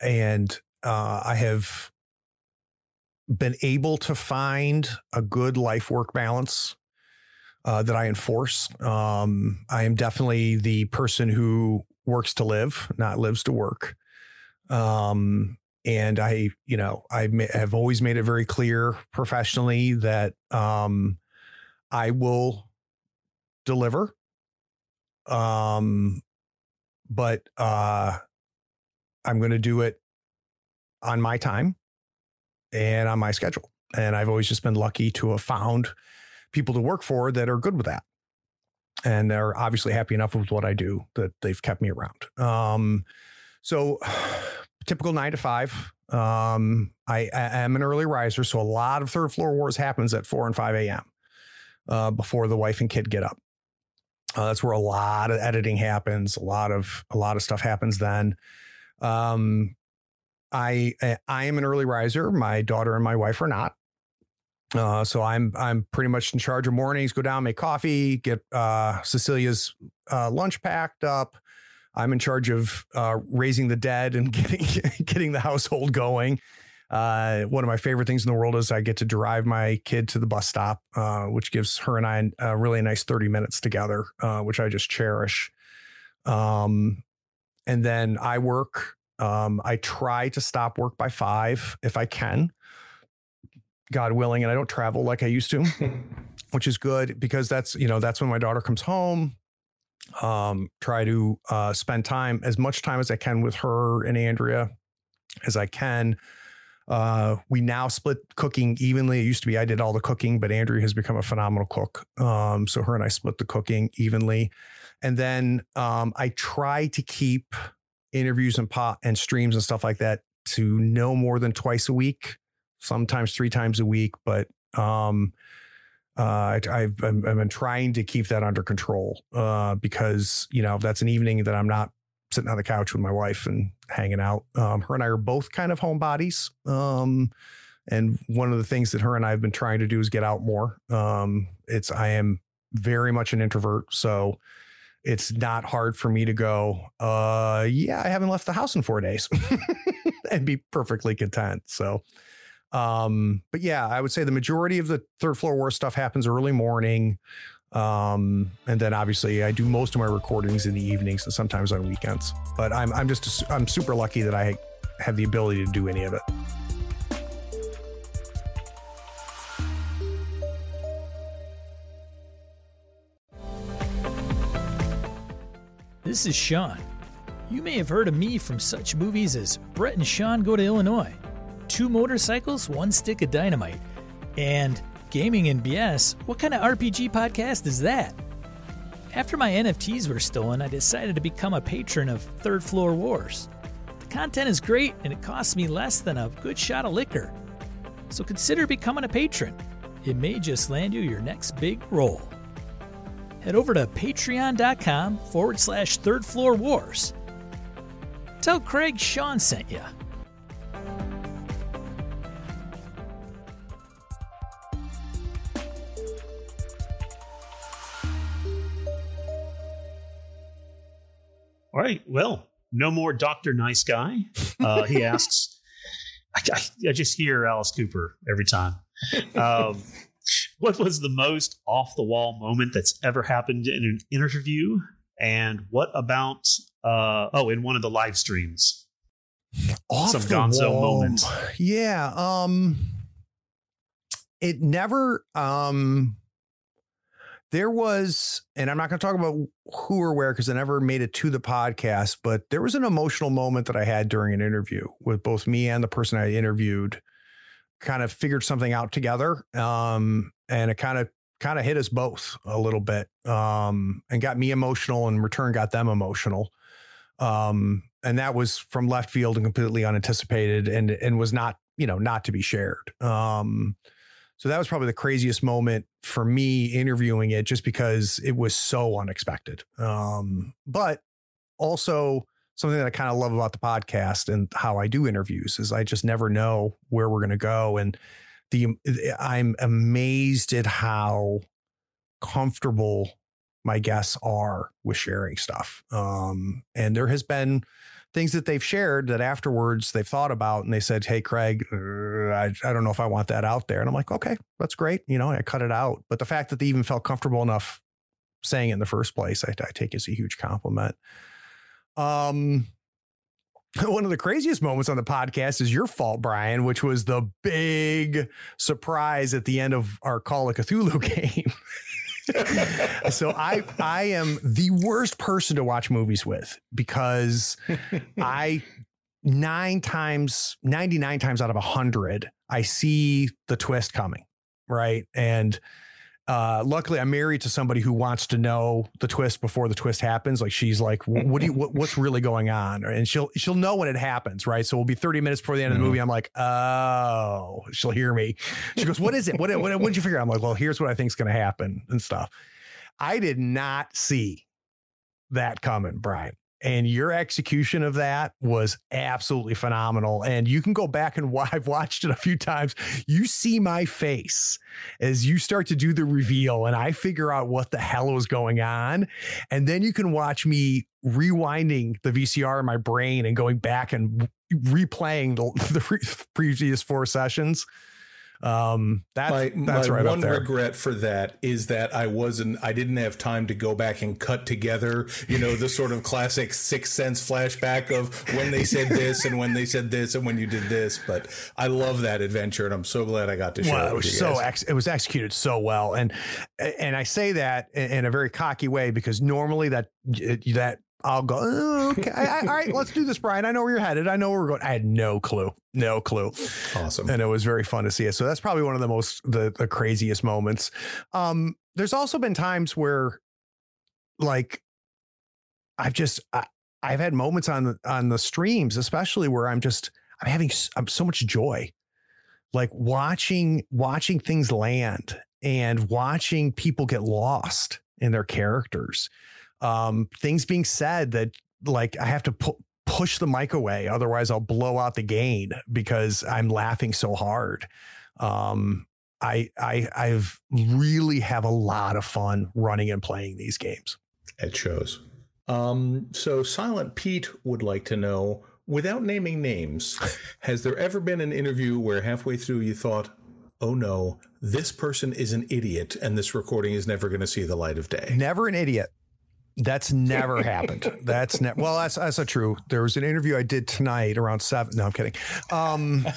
and uh, I have been able to find a good life work balance uh, that I enforce. Um, I am definitely the person who works to live, not lives to work. Um, and I, you know, I have always made it very clear professionally that um, I will deliver. Um, but uh, I'm going to do it on my time and on my schedule. And I've always just been lucky to have found people to work for that are good with that. And they're obviously happy enough with what I do that they've kept me around. Um, so typical nine to five. Um, I, I, am an early riser, so a lot of third floor wars happens at four and five a.m. Uh, before the wife and kid get up. Uh, that's where a lot of editing happens. A lot of a lot of stuff happens then. Um, I I am an early riser. My daughter and my wife are not. Uh, so I'm I'm pretty much in charge of mornings. Go down, make coffee, get uh, Cecilia's uh, lunch packed up, I'm in charge of uh, raising the dead and *laughs* getting getting the household going. Uh, one of my favorite things in the world is I get to drive my kid to the bus stop, uh, which gives her and I a really nice 30 minutes together, uh, which I just cherish. Um, and then I work. Um, I try to stop work by five if I can. God willing, and I don't travel like I used to, *laughs* which is good because that's you know that's when my daughter comes home. Um, try to uh, spend time as much time as I can with her and Andrea as I can. Uh, we now split cooking evenly. It used to be I did all the cooking, but Andrea has become a phenomenal cook. Um, so her and I split the cooking evenly. And then um, I try to keep interviews and pot and streams and stuff like that to no more than twice a week, sometimes three times a week. But um, uh, I, I've, I've been trying to keep that under control uh, because you know that's an evening that I'm not sitting on the couch with my wife and hanging out. Um, her and I are both kind of homebodies. Um, and one of the things that her and I have been trying to do is get out more. Um, it's I am very much an introvert, so it's not hard for me to go, uh, yeah, I haven't left the house in four days *laughs* and be perfectly content. So, um, but yeah, I would say the majority of the third floor war stuff happens early morning. Um, and then obviously I do most of my recordings in the evenings and sometimes on weekends, but I'm, I'm just, I'm super lucky that I have the ability to do any of it. This is Sean. You may have heard of me from such movies as Brett and Sean Go to Illinois, Two Motorcycles, One Stick of Dynamite, and Gaming and BS. What kind of RPG podcast is that? After my NFTs were stolen, I decided to become a patron of Third Floor Wars. The content is great and it costs me less than a good shot of liquor. So consider becoming a patron. It may just land you your next big role head over to patreon.com forward slash third floor wars. Tell Craig Sean sent you. All right. Well, no more Dr. Nice Guy. Uh, he *laughs* asks, I, I, I, just hear Alice Cooper every time. Um, *laughs* what was the most off the wall moment that's ever happened in an interview? And what about, uh, oh, in one of the live streams? Off Some gonzo wall. moment. Yeah. Um, it never, um, there was, and I'm not going to talk about who or where because I never made it to the podcast, but there was an emotional moment that I had during an interview with both me and the person I interviewed. Kind of figured something out together, um, and it kind of kind of hit us both a little bit, um, and got me emotional, and in return got them emotional. Um, and that was from left field and completely unanticipated, and and was not you know not to be shared. Um, so that was probably the craziest moment for me interviewing it just because it was so unexpected. Um, but also something that I kind of love about the podcast and how I do interviews is I just never know where we're going to go. And the, I'm amazed at how comfortable my guests are with sharing stuff. Um, and there has been things that they've shared that afterwards they've thought about and they said, Hey, Craig, uh, I, I don't know if I want that out there. And I'm like, okay, that's great. You know, I cut it out. But the fact that they even felt comfortable enough saying it in the first place, I, I take as a huge compliment. Um, *laughs* one of the craziest moments on the podcast is your fault, Brian, which was the big surprise at the end of our Call of Cthulhu *laughs* game. So I I am the worst person to watch movies with because *laughs* I nine times 99 times out of a hundred I see the twist coming right? And uh, luckily I'm married to somebody who wants to know the twist before the twist happens. Like she's like, what do you, what, what's really going on? And she'll, she'll know when it happens. Right. So we'll be 30 minutes before the end of the movie. Mm-hmm. I'm like, oh, she'll hear me. She goes, what is it? What, what, what did you figure out? I'm like, well, here's what I think is going to happen and stuff. I did not see that coming, Brian. And your execution of that was absolutely phenomenal. And you can go back and *laughs* I've watched it a few times. You see my face as you start to do the reveal, and I figure out what the hell was going on. And then you can watch me rewinding the VCR in my brain and going back and replaying the, *laughs* the previous four sessions Um, that's my, that's my right one regret for that is that I wasn't I didn't have time to go back and cut together, you know, the sort of classic sixth sense flashback of when they said this and when they said this and when you did this. But I love that adventure and I'm so glad I got to share well, it it was so ex- it was executed so well, and and I say that in a very cocky way because normally that that I'll go oh, okay, I, I- all right, let's do this, Brian. I know where you're headed. I know where we're going. I had no clue, no clue, Awesome. and it was very fun to see it. So that's probably one of the most the the craziest moments. Um, there's also been times where, like, I've just I, I've had moments on the on the streams, especially where I'm just I'm having I'm so much joy like watching watching things land and watching people get lost in their characters um things being said that like i have to pu- push the mic away otherwise i'll blow out the gain because i'm laughing so hard um i i i've really have a lot of fun running and playing these games It shows. Um, so Silent Pete would like to know, without naming names, *laughs* has there ever been an interview where halfway through you thought, "Oh no, this person is an idiot, and this recording is never going to see the light of day"? never an idiot that's never happened. That's never. well that's that's not true. There was an interview i did tonight around seven no i'm kidding. Um *laughs*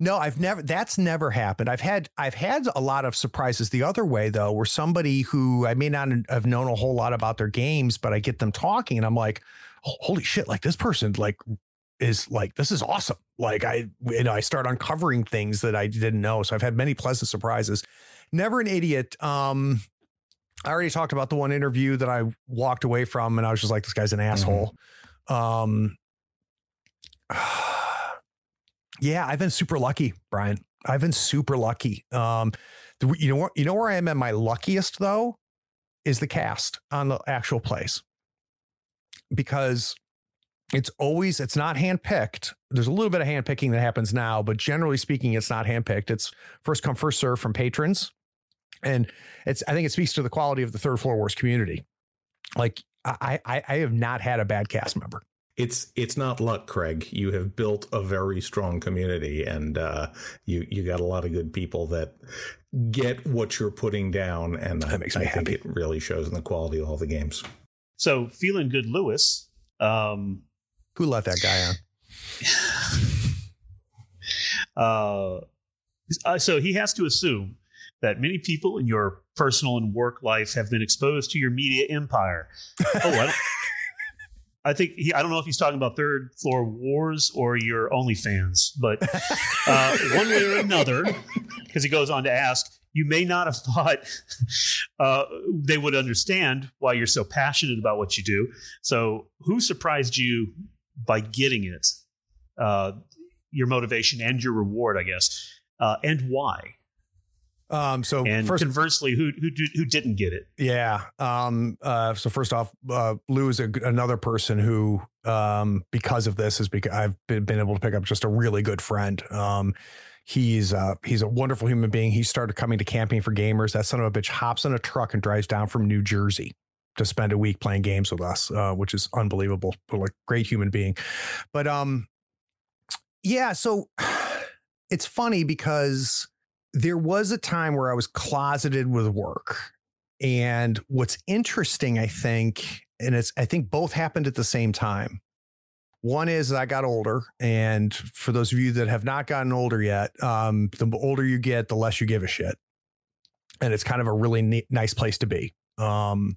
no i've never that's never happened. I've had i've had a lot of surprises. The other way though where somebody who i may not have known a whole lot about their games but i get them talking and i'm like holy shit like this person like is like this is awesome. Like i you know i start uncovering things that i didn't know. So i've had many pleasant surprises. Never an idiot. Um i already talked about the one interview that i walked away from and i was just like this guy's an asshole um *sighs* yeah i've been super lucky brian i've been super lucky um you know what you know where i am at my luckiest though is the cast on the actual place because it's always it's not handpicked. There's a little bit of handpicking that happens now, but generally speaking, it's not handpicked. It's first come, first serve from patrons. And it's I think it speaks to the quality of the third floor wars community. Like I I, I have not had a bad cast member. It's it's not luck, Craig. You have built a very strong community, and uh, you you got a lot of good people that get what you're putting down, and That I, makes me I think happy. it really shows in the quality of all the games. So feeling good, Lewis. Um, Who let that guy on? *sighs* uh, uh, so he has to assume that many people in your personal and work life have been exposed to your media empire. Oh, I, don't, *laughs* I think he, I don't know if he's talking about third floor wars or your OnlyFans, but *laughs* uh, one way or another, because he goes on to ask, you may not have thought uh, they would understand why you're so passionate about what you do. So, who surprised you by getting it? Uh, your motivation and your reward, I guess, uh, and why? Um, so And first, conversely, who who who didn't get it? Yeah. Um, uh, so first off, uh, Lou is a, another person who, um, because of this, is because I've been, been able to pick up just a really good friend. Um, he's uh, he's a wonderful human being. He started coming to camping for gamers. That son of a bitch hops in a truck and drives down from New Jersey to spend a week playing games with us, uh, which is unbelievable. But like great human being. But um, yeah. So *sighs* it's funny because there was a time where I was closeted with work. And what's interesting, I think, and it's I think both happened at the same time. One is I got older, and for those of you that have not gotten older yet, um, the older you get, the less you give a shit, and it's kind of a really neat, nice place to be. Um,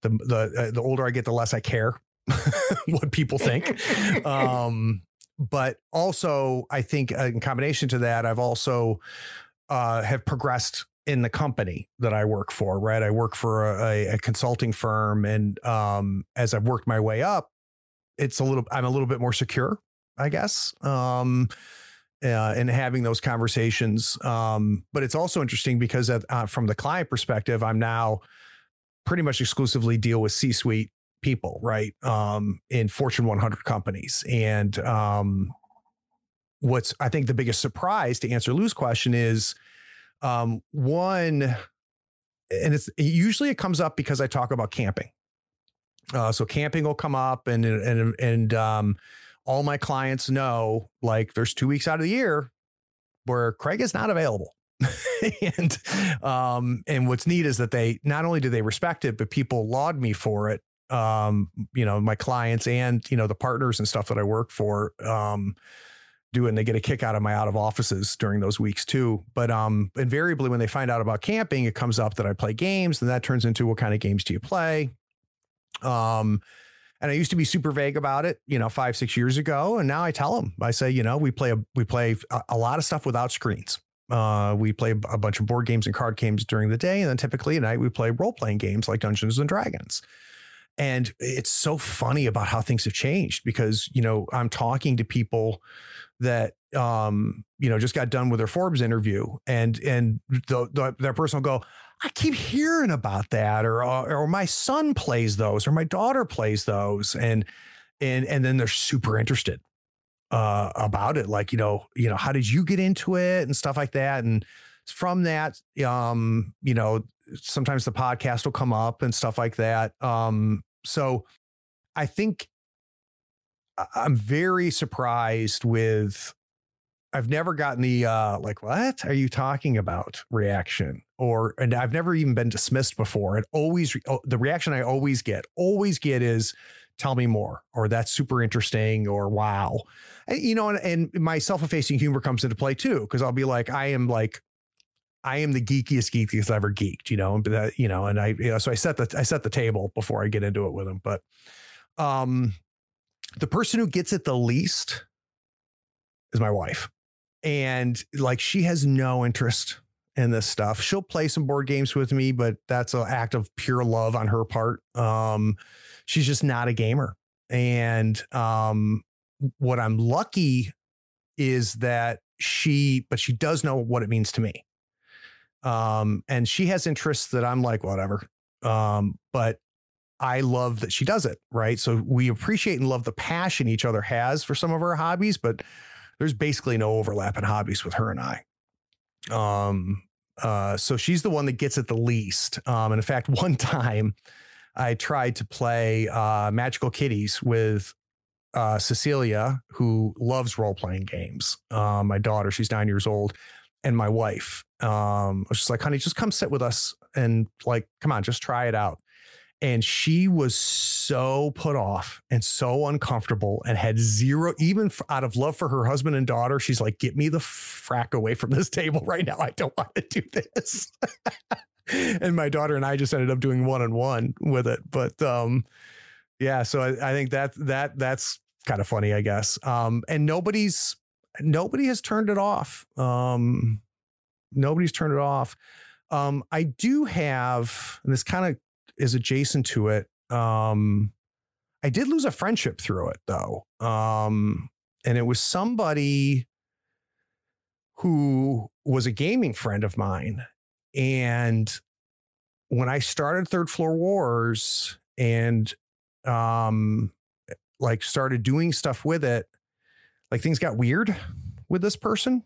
the the uh, the older I get, the less I care *laughs* what people think. *laughs* um, but also, I think uh, in combination to that, I've also uh, have progressed in the company that I work for. Right, I work for a, a consulting firm, and um, as I've worked my way up, it's a little. I'm a little bit more secure, I guess. Um, uh, and having those conversations, um, but it's also interesting because uh, from the client perspective, I'm now pretty much exclusively deal with C-suite people, right? Um, in Fortune 100 companies, and um, what's I think the biggest surprise to answer Lou's question is um, one, and it's usually it comes up because I talk about camping. Uh, so camping will come up, and and and um, all my clients know like there's two weeks out of the year where Craig is not available. *laughs* and um, and what's neat is that they not only do they respect it, but people laud me for it. Um, you know, my clients and you know the partners and stuff that I work for. Um, do and they get a kick out of my out of offices during those weeks too. But um, invariably when they find out about camping, it comes up that I play games, and that turns into what kind of games do you play? Um, and I used to be super vague about it, you know, five six years ago, and now I tell them. I say, you know, we play a we play a, a lot of stuff without screens. Uh, we play a bunch of board games and card games during the day, and then typically at night we play role playing games like Dungeons and Dragons. And it's so funny about how things have changed because you know I'm talking to people that um, you know just got done with their Forbes interview, and and the, the, that person will go, I keep hearing about that, or uh, or my son plays those, or my daughter plays those, and and and then they're super interested uh, about it. Like you know, you know, how did you get into it and stuff like that, and from that, um, you know, sometimes the podcast will come up and stuff like that. Um, so I think I'm very surprised with I've never gotten the uh like what are you talking about reaction or and I've never even been dismissed before. It always oh, the reaction I always get always get is tell me more or that's super interesting or wow. And, you know and, and my self-effacing humor comes into play too because I'll be like I am like I am the geekiest geekiest ever geeked, you know, and that, you know, and I, you know, so I set the, I set the table before I get into it with them. But, um, the person who gets it the least is my wife. And like she has no interest in this stuff. She'll play some board games with me, but that's an act of pure love on her part. Um, she's just not a gamer. And um, what I'm lucky is that she, but she does know what it means to me. Um, and she has interests that I'm like, whatever. Um, but I love that she does it, right? So we appreciate and love the passion each other has for some of our hobbies, but there's basically no overlap in hobbies with her and I. Um, uh, so she's the one that gets it the least. Um, and in fact, *laughs* one time I tried to play uh, Magical Kitties with uh, Cecilia, who loves role playing games. Um, my daughter, she's nine years old, and my wife. Um, I was just like, honey, just come sit with us and like, come on, just try it out and she was so put off and so uncomfortable and had zero even out of love for her husband and daughter she's like get me the frack away from this *laughs* table right now. I don't want to do this. *laughs* And my daughter and i just ended up doing one-on-one with it but um yeah so I, I think that that that's kind of funny i guess. Um and nobody's nobody has turned it off. Um nobody's turned it off. Um, I do have, and this kind of is adjacent to it. Um, I did lose a friendship through it though. Um, and it was somebody who was a gaming friend of mine. And when I started Third Floor Wars and um like started doing stuff with it, like things got weird with this person.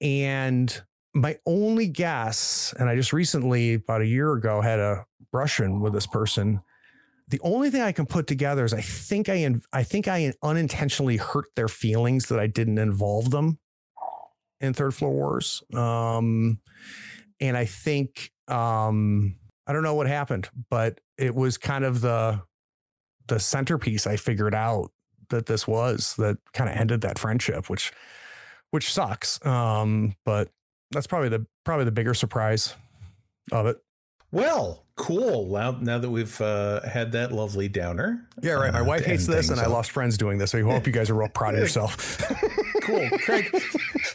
And my only guess, and I just recently, about a year ago, had a Russian with this person. The only thing I can put together is I think I I think I unintentionally hurt their feelings that I didn't involve them in Third Floor Wars. Um, and I think um, I don't know what happened, but it was kind of the the centerpiece I figured out that this was that kind of ended that friendship, which which sucks. Um, but that's probably the probably the bigger surprise of it. Well, cool. Now, now that we've uh, had that lovely downer. Yeah, right. My uh, wife hates this, and I lost friends doing this. So I hope you guys are real proud of *laughs* yourself. cool, Craig.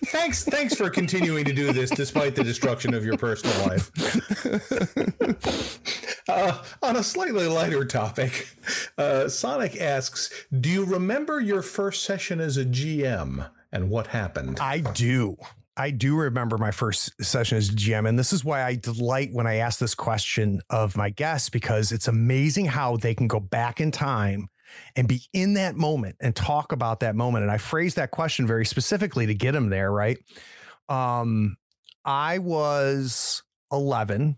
thanks, thanks for continuing to do this despite the destruction of your personal life. *laughs* Uh, on a slightly lighter topic, uh, Sonic asks, "Do you remember your first session as a GM and what happened?" I do. I do remember my first session as GM, and this is why I delight when I ask this question of my guests because it's amazing how they can go back in time and be in that moment and talk about that moment. And I phrase that question very specifically to get them there, right? Um, I was 11.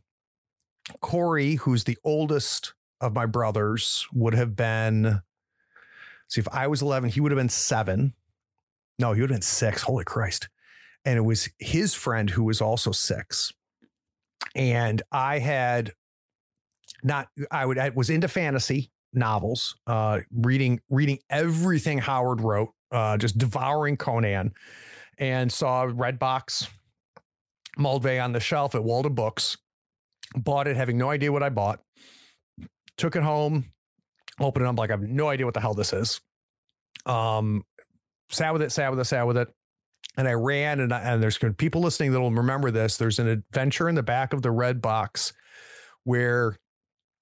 Corey, who's the oldest of my brothers, would have been, see, if I was 11, he would have been seven. No, he would have been six. Holy Christ and it was his friend who was also six. And I had not, I would, I was into fantasy novels, uh, reading, reading everything Howard wrote, uh, just devouring Conan and saw Red Box Moldvay on the shelf at Walden Books. Bought it, having no idea what I bought. Took it home, opened it up like I have no idea what the hell this is. Um, sat with it, sat with it, sat with it. And I ran, and, I, and there's people listening that will remember this. There's an adventure in the back of the red box where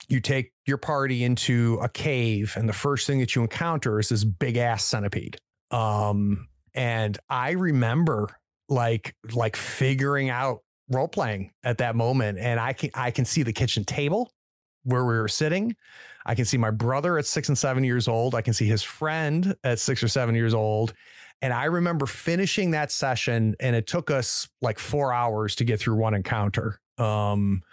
you take your party into a cave, and the first thing that you encounter is this big ass centipede. Um, and I remember like like figuring out role playing at that moment, and I can I can see the kitchen table where we were sitting. I can see my brother at six and seven years old. I can see his friend at six or seven years old. And I remember finishing that session, and it took us like four hours to get through one encounter. Um,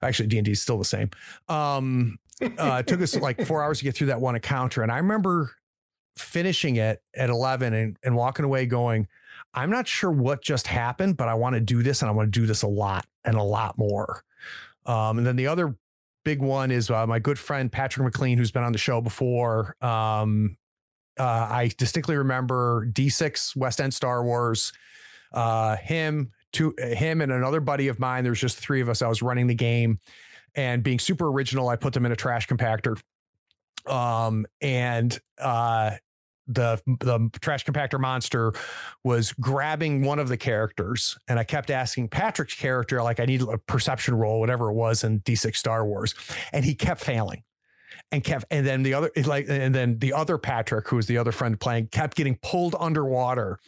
actually, D and D is still the same. Um, uh, it took us like four hours to get through that one encounter, and I remember finishing it at eleven and, and walking away going, "I'm not sure what just happened, but I want to do this, and I want to do this a lot and a lot more." Um, and then the other big one is uh, my good friend Patrick McLean, who's been on the show before. Um, uh, I distinctly remember D6 West End Star Wars. Uh, him, to him, and another buddy of mine. There was just three of us. I was running the game, and being super original, I put them in a trash compactor. Um, and uh, the the trash compactor monster was grabbing one of the characters and i kept asking patrick's character like i need a perception roll whatever it was in d6 star wars and he kept failing and kept and then the other like and then the other patrick who was the other friend playing kept getting pulled underwater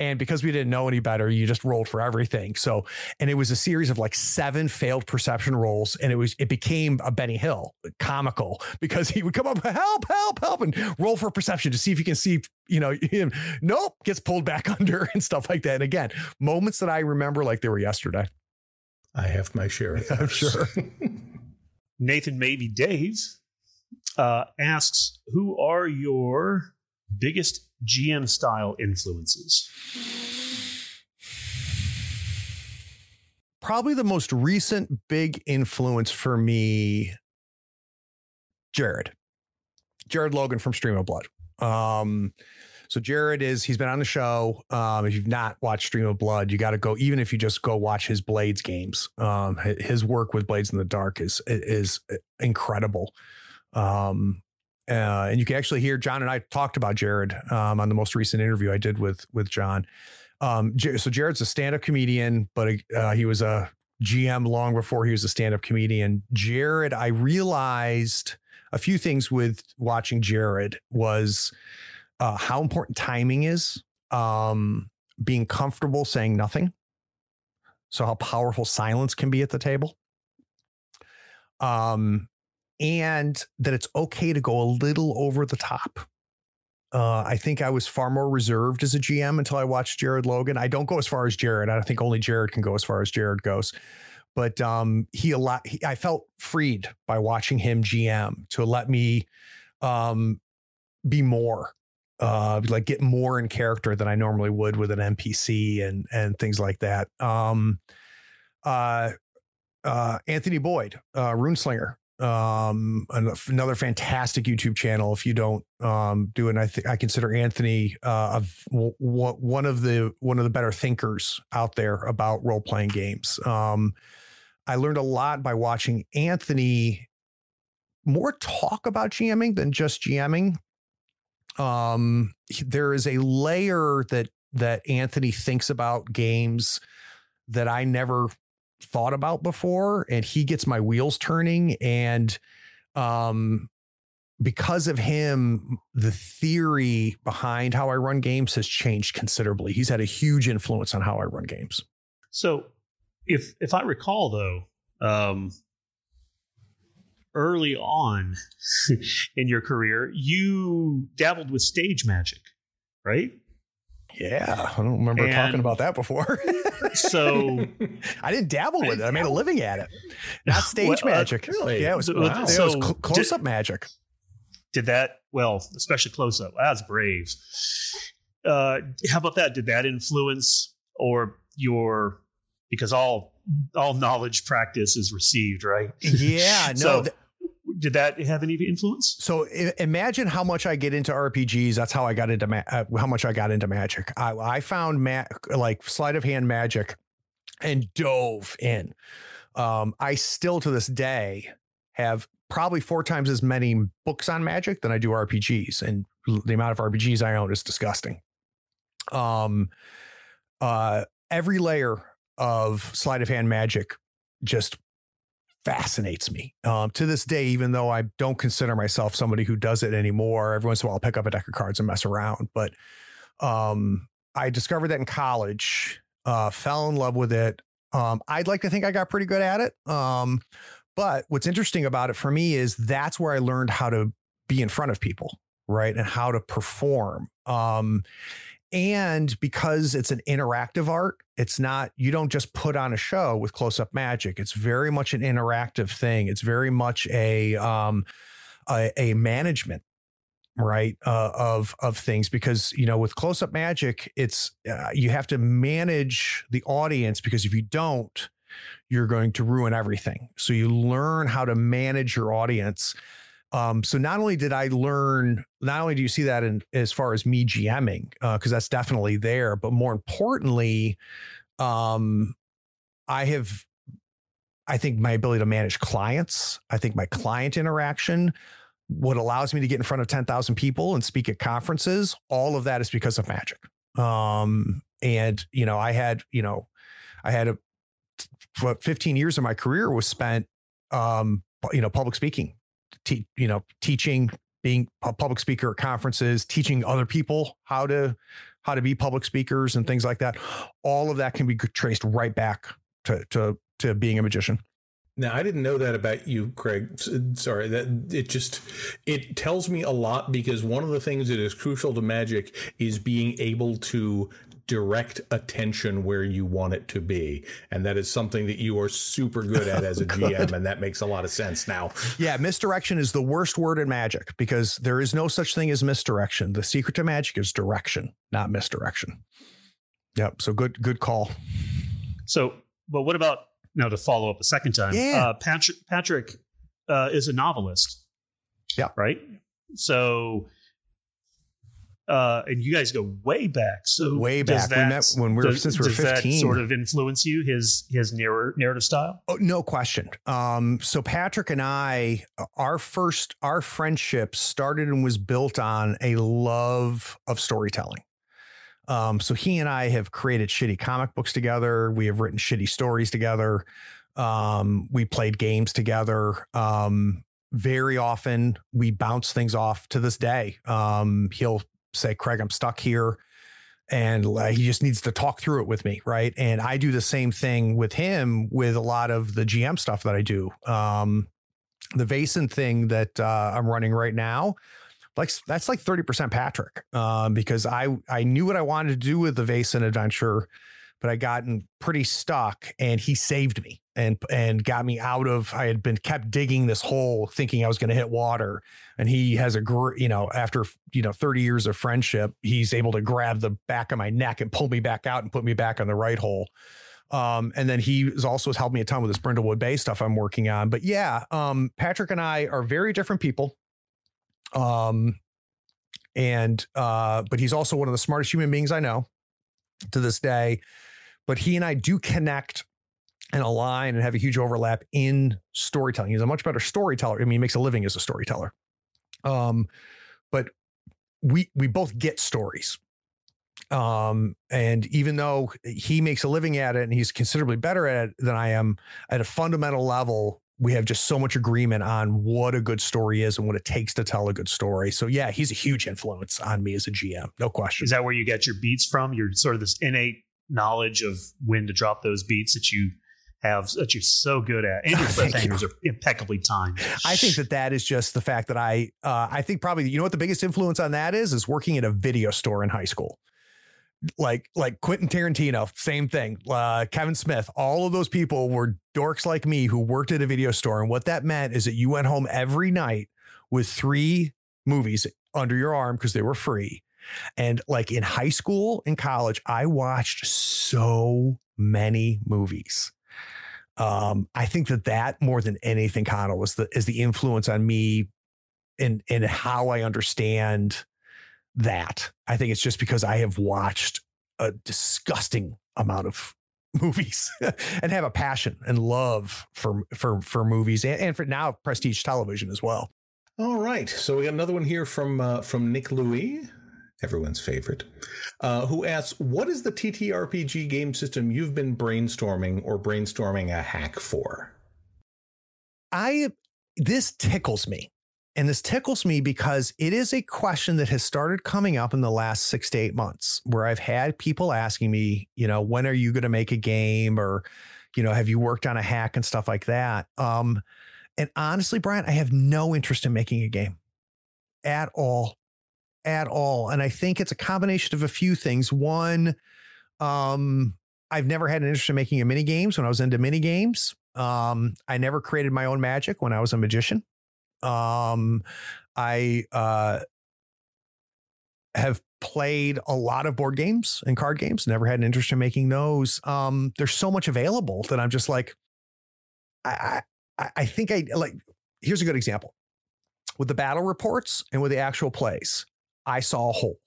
and because we didn't know any better, you just rolled for everything. So, and it was a series of like seven failed perception rolls. And it was, it became a Benny Hill comical because he would come up, help, help, help, and roll for perception to see if you can see, you know, him. Nope, gets pulled back *laughs* under and stuff like that. And again, moments that I remember like they were yesterday. I have my share of *laughs* I'm sure. *laughs* Nathan, maybe Dave, uh, asks, "Who are your biggest GM style influences?" Probably the most recent big influence for me, Jared. Jared Logan from Stream of Blood. Um, so Jared is he's been on the show. Um, if you've not watched Stream of Blood, you got to go. Even if you just go watch his Blades games, um, his work with Blades in the Dark is is incredible. Um, uh, and you can actually hear John and I talked about Jared um, on the most recent interview I did with with John. Um, so Jared's a stand-up comedian, but uh, he was a GM long before he was a stand-up comedian. Jared, I realized a few things with watching Jared was uh, how important timing is, um, being comfortable saying nothing. So how powerful silence can be at the table. Um, and that it's okay to go a little over the top. Uh, I think I was far more reserved as a GM until I watched Jared Logan. I don't go as far as Jared. I think only Jared can go as far as Jared goes. But um, he a lot. He, I felt freed by watching him GM to let me um, be more, uh, like get more in character than I normally would with an NPC and and things like that. Um, uh, uh, Anthony Boyd, uh, Runeslinger, um another fantastic youtube channel if you don't um do it. I think i consider anthony uh of w- w- one of the one of the better thinkers out there about role-playing games. Um i learned a lot by watching anthony more talk about gming than just gming um there is a layer that that anthony thinks about games that i never thought about before and he gets my wheels turning and um because of him the theory behind how I run games has changed considerably. He's had a huge influence on how I run games. So if if I recall though um early on *laughs* in your career you dabbled with stage magic, right? Yeah, I don't remember And- talking about that before. *laughs* So I didn't dabble with it. I made a living at it. Not *laughs* stage Well, uh, magic. really? Yeah, it was, So- wow. so it was cl- close up magic. did that well especially close up that's brave uh how about that did that influence or your because all all knowledge practice is received, right? Yeah, *laughs* no. so, th- did that have any influence? so I- imagine how much I get into RPGs. That's how I got into ma- uh, how much I got into Magic. I, I found ma- like sleight of hand magic and dove in. Um, I still to this day have probably four times as many books on Magic than I do RPGs, and the amount of RPGs I own is disgusting. Um, uh, every layer of sleight of hand magic just fascinates me um, to this day. Even though I don't consider myself somebody who does it anymore, every once in a while I'll pick up a deck of cards and mess around. But um, I discovered that in college, uh, fell in love with it. Um, I'd like to think I got pretty good at it. Um, but what's interesting about it for me is that's where I learned how to be in front of people, right? And how to perform. And because it's an interactive art, it's not, you don't just put on a show with close up magic. It's very much an interactive thing. It's very much a, um, a, a management right uh, of of things because you know with close up magic it's uh, you have to manage the audience because if you don't you're going to ruin everything so you learn how to manage your audience um, so not only did I learn, not only do you see that in as far as me GMing, because that's definitely there, but more importantly, um, I have, I think my ability to manage clients, I think my client interaction, what allows me to get in front of 10,000 people and speak at conferences, all of that is because of magic. Um, and, you know, I had, you know, I had a, what 15 years of my career was spent, um, you know, public speaking, te- you know, teaching, being a public speaker at conferences, teaching other people how to, how to be public speakers and things like that. All of that can be traced right back to, to, to being a magician. Now, I didn't know that about you, Craig. Sorry, that it just it tells me a lot because one of the things that is crucial to magic is being able to direct attention where you want it to be, and that is something that you are super good at as a *laughs* GM, and that makes a lot of sense now. Yeah, misdirection is the worst word in magic because there is no such thing as misdirection. The secret to magic is direction, not misdirection. Yep. So good, good call. So, but what about now to follow up a second time? Yeah. Uh, Patrick Patrick uh, is a novelist. Yeah. Right. So, uh, and you guys go way back. So Way back. We met when we were- does- since we were that 15. sort of influence you his his narr- narrative style. Oh, no question. Um, so Patrick and I, our first, our friendship started and was built on a love of storytelling. Um, so he and I have created shitty comic books together. We have written shitty stories together. Um, we played games together. Um, very often we bounce things off to this day. Um, he'll say, Craig, I'm stuck here. And uh, he just needs to talk through it with me. Right. And I do the same thing with him with a lot of the GM stuff that I do. Um, the Vaesen thing that uh, I'm running right now, like that's like 30% Patrick. Um, because I I knew what I wanted to do with the Vaesen adventure, but I gotten pretty stuck and he saved me and and got me out of I had been kept digging this hole thinking I was going to hit water and he has a gr- you know after you know 30 years of friendship he's able to grab the back of my neck and pull me back out and put me back on the right hole um, and then he has also helped me a ton with this Brindlewood Bay stuff I'm working on. But yeah, um, Patrick and I are very different people. Um, and uh, but he's also one of the smartest human beings I know to this day. But he and I do connect and align and have a huge overlap in storytelling. He's a much better storyteller. I mean, he makes a living as a storyteller. Um, but we we both get stories. Um, and even though he makes a living at it and he's considerably better at it than I am, at a fundamental level, we have just so much agreement on what a good story is and what it takes to tell a good story. So yeah, he's a huge influence on me as a GM, no question. Is that where you get your beats from? You're sort of this innate knowledge of when to drop those beats that you have that you're so good at, *laughs* and your cliffhangers are impeccably timed. I think that that is just the fact that I, uh, I think probably, you know what the biggest influence on that is, is working at a video store in high school. Like, like Quentin Tarantino, same thing. Uh, Kevin Smith, all of those people were dorks like me who worked at a video store. And what that meant is that you went home every night with three movies under your arm because they were free. And like in high school and college, I watched so many movies. Um, I think that that more than anything, Connell, was the is the influence on me and in how I understand that. I think it's just because I have watched a disgusting amount of *laughs* movies and have a passion and love for for for movies and, and for now prestige television as well. All right, so we got another one here from uh, from Nick Louis, everyone's favorite, uh, who asks, "What is the TTRPG game system you've been brainstorming or brainstorming a hack for?" I this tickles me. And this tickles me because it is a question that has started coming up in the last six to eight months where I've had people asking me, you know, when are you going to make a game or, you know, have you worked on a hack and stuff like that? Um, and honestly, Brian, I have no interest in making a game at all, at all. And I think it's a combination of a few things. One, um, I've never had an interest in making a mini games when I was into mini games. Um, I never created my own magic when I was a magician. Um, I uh, have played a lot of board games and card games. Never had an interest in making those. Um, there's so much available that I'm just like, I, I, I think I like. Here's a good example with the battle reports and with the actual plays. I saw a hole,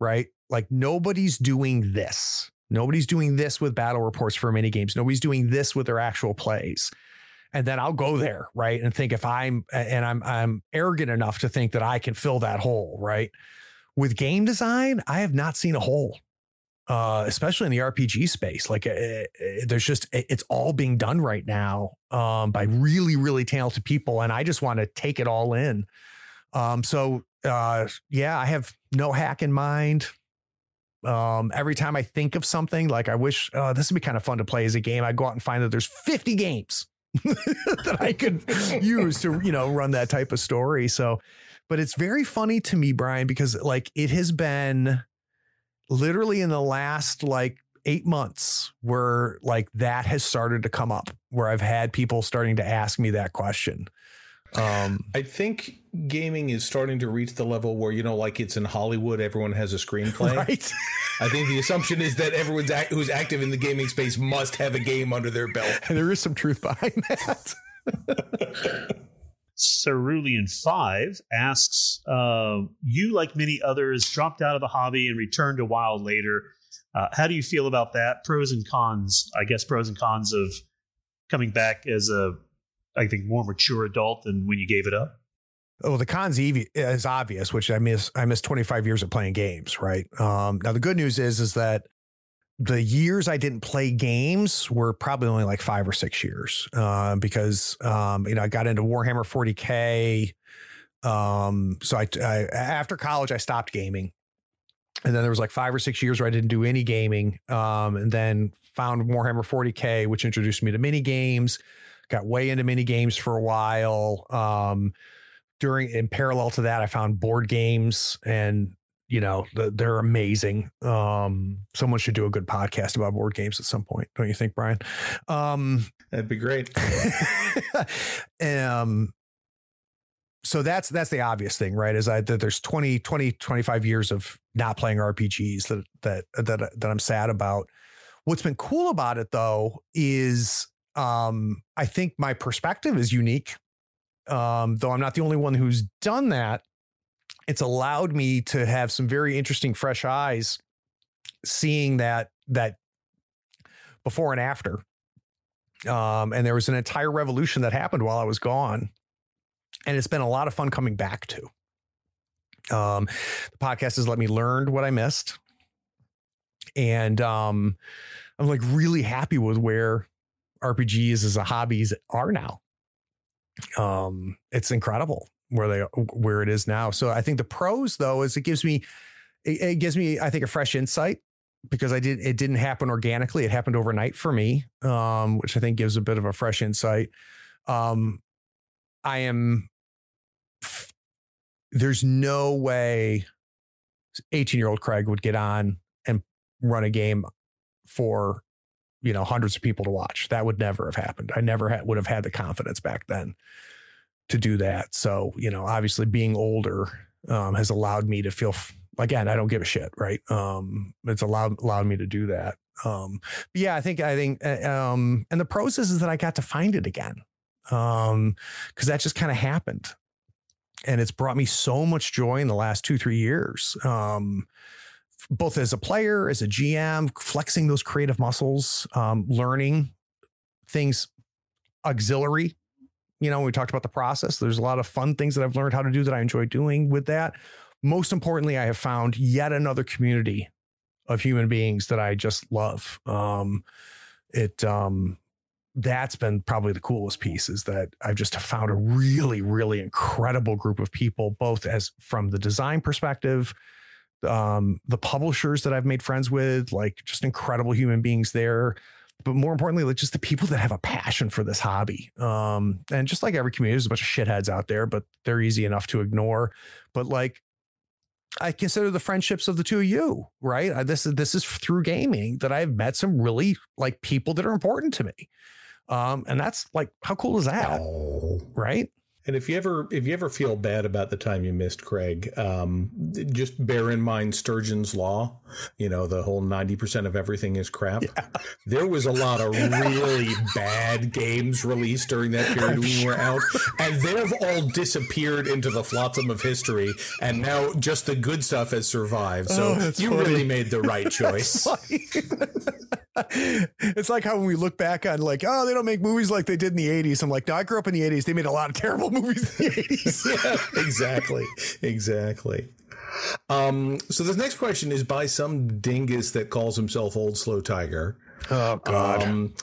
right? Like nobody's doing this. Nobody's doing this with battle reports for mini games. Nobody's doing this with their actual plays and then I'll go there, right? And think if I'm and I'm I'm arrogant enough to think that I can fill that hole, right? With game design, I have not seen a hole. Uh, especially in the RPG space, like uh, there's just it's all being done right now um, by really really talented people, and I just want to take it all in. Um, so uh, yeah, I have no hack in mind. Um, every time I think of something, like I wish uh, this would be kind of fun to play as a game, I go out and find that there's 50 games *laughs* that I could use to, you know, run that type of story. So, but it's very funny to me, Brian, because like it has been literally in the last like eight months where like that has started to come up, where I've had people starting to ask me that question. Um, I think gaming is starting to reach the level where you know, like it's in Hollywood, everyone has a screenplay. Right. I think the assumption is that everyone's act- who's active in the gaming space must have a game under their belt. And there is some truth behind that. Cerulean Five asks, uh, "You, like many others, dropped out of the hobby and returned to WoW later. Uh, how do you feel about that? Pros and cons, I guess. Pros and cons of coming back as a, I think, more mature adult than when you gave it up." well, the cons is obvious, which I miss. I miss 25 years of playing games, right? Um, now the good news is, is that the years I didn't play games were probably only like five or six years, uh, because um, you know I got into Warhammer 40k. Um, so I, I after college I stopped gaming, and then there was like five or six years where I didn't do any gaming, um, and then found Warhammer 40k, which introduced me to mini games. Got way into mini games for a while. Um, during in parallel to that, I found board games and you know they're amazing. Um, someone should do a good podcast about board games at some point, don't you think, Brian? Um, That'd be great. *laughs* um, so that's that's the obvious thing, right? Is I that there's 20, 20, 25 years of not playing RPGs that that that that I'm sad about. What's been cool about it though is um, I think my perspective is unique um, though I'm not the only one who's done that, it's allowed me to have some very interesting fresh eyes seeing that that before and after. Um, and there was an entire revolution that happened while I was gone. And it's been a lot of fun coming back to. Um, the podcast has let me learn what I missed. And um, I'm like really happy with where RPGs as a hobbies are now um, it's incredible where they where it is now. So I think the pros though is it gives me it, it gives me I think a fresh insight because I did it didn't happen organically. It happened overnight for me, um, which I think gives a bit of a fresh insight. Um, I am there's no way 18 year old Craig would get on and run a game for you know hundreds of people to watch. That would never have happened. I never had, would have had the confidence back then to do that. So you know, obviously being older um, has allowed me to feel f- again, I don't give a shit, right? Um, it's allowed allowed me to do that. Um, yeah, I think I think uh, um, and the process is that I got to find it again. Um, because that just kind of happened. And it's brought me so much joy in the last two, three years. Um, both as a player, as a GM, flexing those creative muscles, um, learning things auxiliary. You know, we talked about the process. There's a lot of fun things that I've learned how to do that I enjoy doing with that. Most importantly, I have found yet another community of human beings that I just love. Um, it um, that's been probably the coolest piece is that I've just found a really, really incredible group of people, both as from the design perspective, um, the publishers that I've made friends with, like just incredible human beings there. But more importantly, like just the people that have a passion for this hobby. Um, and just like every community, there's a bunch of shitheads out there, but they're easy enough to ignore. But like I consider the friendships of the two of you, right? This is this is through gaming that I've met some really like people that are important to me. Um, and that's like, how cool is that? Right. And if you ever if you ever feel bad about the time you missed Craig, um, just bear in mind Sturgeon's law. You know the whole ninety percent of everything is crap. Yeah. There was a lot of really *laughs* bad games released during that period when we were out, and they've all disappeared into the flotsam of history. And now just the good stuff has survived. So oh, you funny. really made the right *laughs* choice. *laughs* it's like how when we look back on like, oh, they don't make movies like they did in the '80s. I'm like, no, I grew up in the '80s. They made a lot of terrible *laughs* movies in the 80s. *laughs* yeah, exactly. Exactly. Um, so this next question is by some dingus that calls himself Old Slow Tiger. Oh God. Um,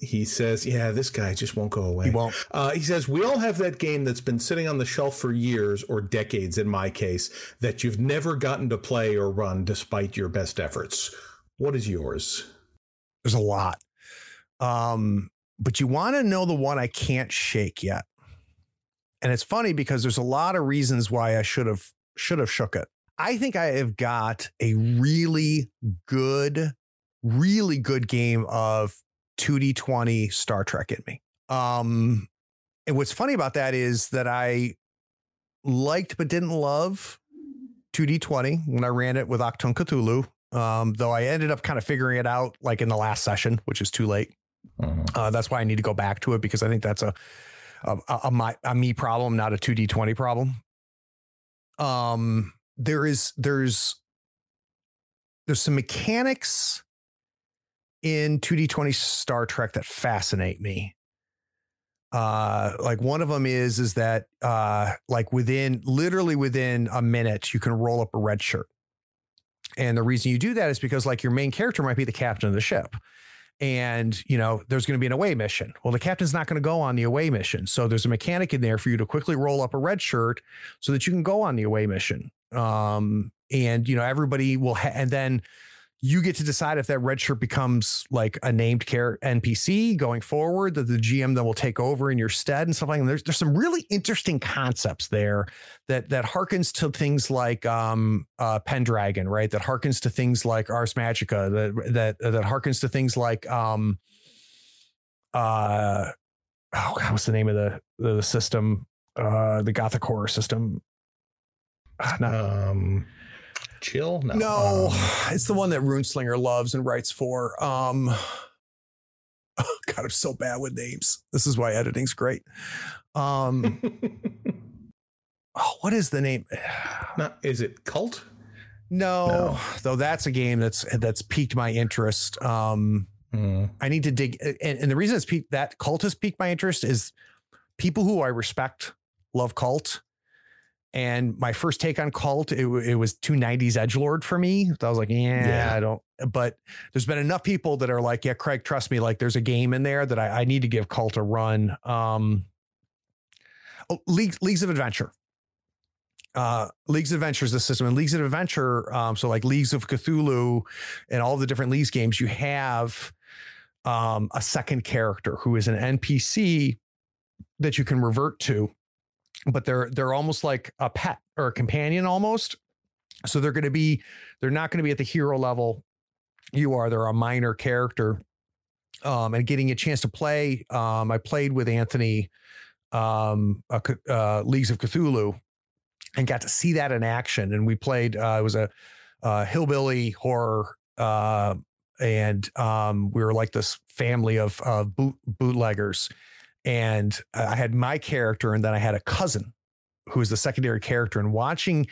he says, "Yeah, this guy just won't go away." He won't. Uh, he says, "We all have that game that's been sitting on the shelf for years or decades, in my case, that you've never gotten to play or run despite your best efforts. What is yours?" There's a lot. Um, but you want to know the one I can't shake yet. And it's funny because there's a lot of reasons why I should have should have shook it. I think I have got a really good, really good game of 2D20 Star Trek in me. Um, and what's funny about that is that I liked but didn't love 2D20 when I ran it with Achtung Cthulhu. Um, though I ended up kind of figuring it out like in the last session, which is too late. Uh-huh. Uh, that's why I need to go back to it because I think that's a a, a, my, a me problem, not a 2D20 problem. Um, there is, there's, there's some mechanics in 2D20 Star Trek that fascinate me. Uh, like one of them is, is that, uh, like within literally within a minute, you can roll up a red shirt. And the reason you do that is because like your main character might be the captain of the ship. And you know there's going to be an away mission. Well the captain's not going to go on the away mission. So there's a mechanic in there for you to quickly roll up a red shirt so that you can go on the away mission. Um, and you know everybody will ha- and then you get to decide if that red shirt becomes like a named care NPC going forward that the GM then will take over in your stead and stuff like that. There's there's some really interesting concepts there that that harkens to things like um uh Pendragon, right? That harkens to things like Ars Magica, that that that harkens to things like um uh oh God, what's the name of the the system? Uh the Gothic horror system. Ah, not, um Chill? No. No, um, it's the one that Runeslinger loves and writes for. Um, oh *sighs* God, I'm so bad with names. This is why editing's great. Um, *laughs* oh, what is the name? *sighs* Not, is it Kult? No, no, though that's a game that's that's piqued my interest. Um, mm. I need to dig, and, and the reason it's piqued, that Kult has piqued my interest is people who I respect love Kult and my first take on Kult, it, it was two nineties edge lord for me. I was like, yeah, yeah, I don't. But there's been enough people that are like, yeah, Craig, trust me. Like, there's a game in there that I, I need to give Kult a run. Um, oh, Leagues, Leagues of Adventure. Uh, Leagues of Adventure is the system, and Leagues of Adventure. Um, so like Leagues of Cthulhu, and all the different Leagues games, you have um a second character who is an NPC that you can revert to but they're they're almost like a pet or a companion almost. So they're going to be they're not going to be at the hero level you are. They're a minor character. Um, and getting a chance to play, um, I played with Anthony, um, uh, Leagues of Cthulhu, and got to see that in action. And we played, uh, it was a, uh, hillbilly horror, uh, and um, we were like this family of, of boot, bootleggers. And I had my character, and then I had a cousin who was the secondary character. And watching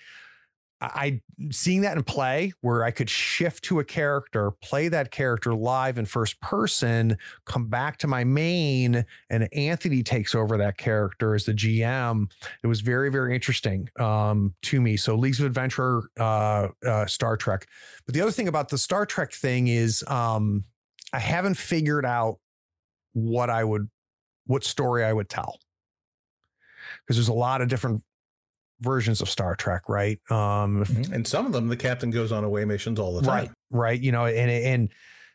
I seeing that in play where I could shift to a character, play that character live in first person, come back to my main, and Anthony takes over that character as the GM. It was very, very interesting um, to me. So Leagues of Adventure, uh, uh, Star Trek. But the other thing about the Star Trek thing is um, I haven't figured out what I would, what story I would tell because there's a lot of different versions of Star Trek, right? Um, mm-hmm. and some of them, the captain goes on away missions all the time, right? Right. You know, and and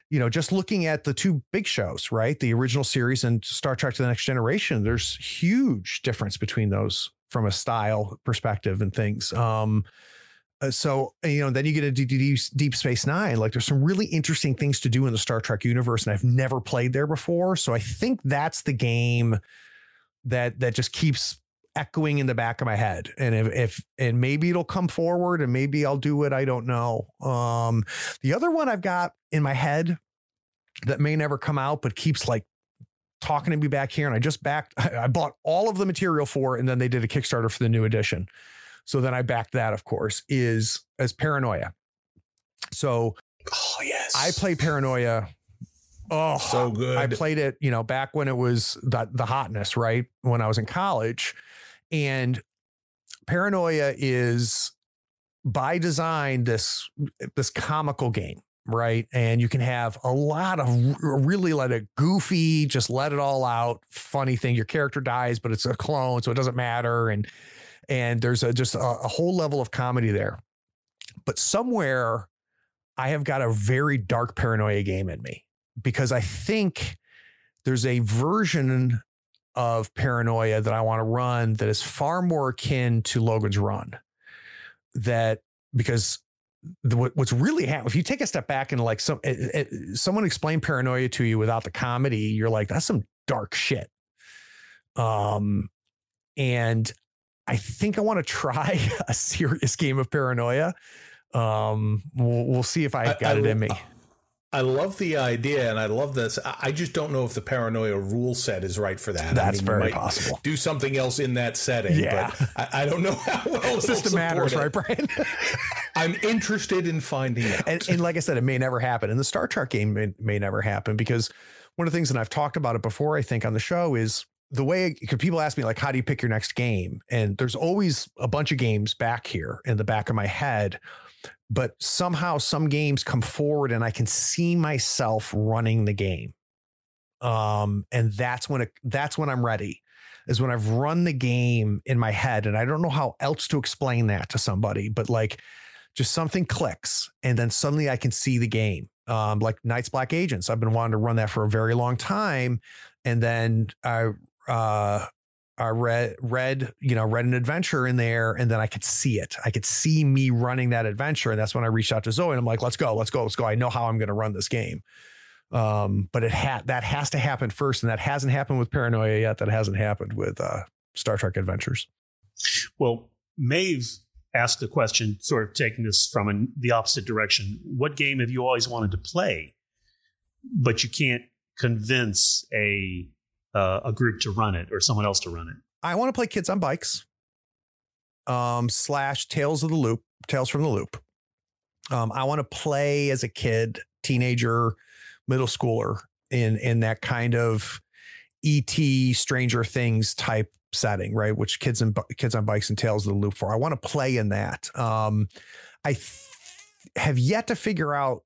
you know, just looking at the two big shows, right? The original series and Star Trek to the Next Generation, there's huge difference between those from a style perspective and things. Um, uh, so you know, then you get a deep, deep Space Nine. Like, there's some really interesting things to do in the Star Trek universe, and I've never played there before. So I think that's the game that that just keeps echoing in the back of my head. And if, if, and maybe it'll come forward and maybe I'll do it. I don't know. Um, the other one I've got in my head that may never come out, but keeps like talking to me back here. And I just backed, *laughs* I bought all of the material for it. And then they did a Kickstarter for the new edition. So then I backed that, of course, is as paranoia. So, oh, yes, I play paranoia Oh, so good. I played it, you know, back when it was the the hotness, right? When I was in college. And paranoia is by design this this comical game right and you can have a lot of really let it goofy just let it all out funny thing your character dies but it's a clone so it doesn't matter and and there's a just a, a whole level of comedy there but somewhere i have got a very dark paranoia game in me because i think there's a version of paranoia that I want to run that is far more akin to Logan's Run. That because the, what's really happening, if you take a step back and like some it, it, someone explain paranoia to you without the comedy, you're like, that's some dark shit. Um, and I think I want to try *laughs* a serious game of paranoia. Um, we'll, we'll see if I got I, it in me. I love the idea and I love this. I just don't know if the paranoia rule set is right for that. That's I mean, very possible. Do something else in that setting. Yeah. But I, I don't know *laughs* how well system matters, it. right, Brian? *laughs* I'm interested in finding out. And, and, like I said, it may never happen. And the Star Trek game may, may never happen because one of the things, and I've talked about it before, I think, on the show is the way people ask me like how do you pick your next game and there's always a bunch of games back here in the back of my head but somehow some games come forward and I can see myself running the game. Um, and that's when it, that's when I'm ready is when I've run the game in my head. And I don't know how else to explain that to somebody, but like just something clicks and then suddenly I can see the game. Um, like Night's Black Agents. I've been wanting to run that for a very long time. And then I uh I read read you know read an adventure in there and then I could see it. I could see me running that adventure and that's when I reached out to Zoe and I'm like, let's go, let's go, let's go. I know how I'm going to run this game. Um, but it had that has to happen first, and that hasn't happened with Paranoia yet. That hasn't happened with uh, Star Trek Adventures. Well, Maeve asked the question, sort of taking this from an, the opposite direction. What game have you always wanted to play, but you can't convince a uh, a group to run it or someone else to run it. I want to play Kids on Bikes, um, slash Tales of the Loop, Tales from the Loop. Um, I want to play as a kid, teenager, middle schooler in in that kind of ET Stranger Things type setting, right? Which kids and kids on bikes and Tales of the Loop for. I want to play in that. Um, I th- have yet to figure out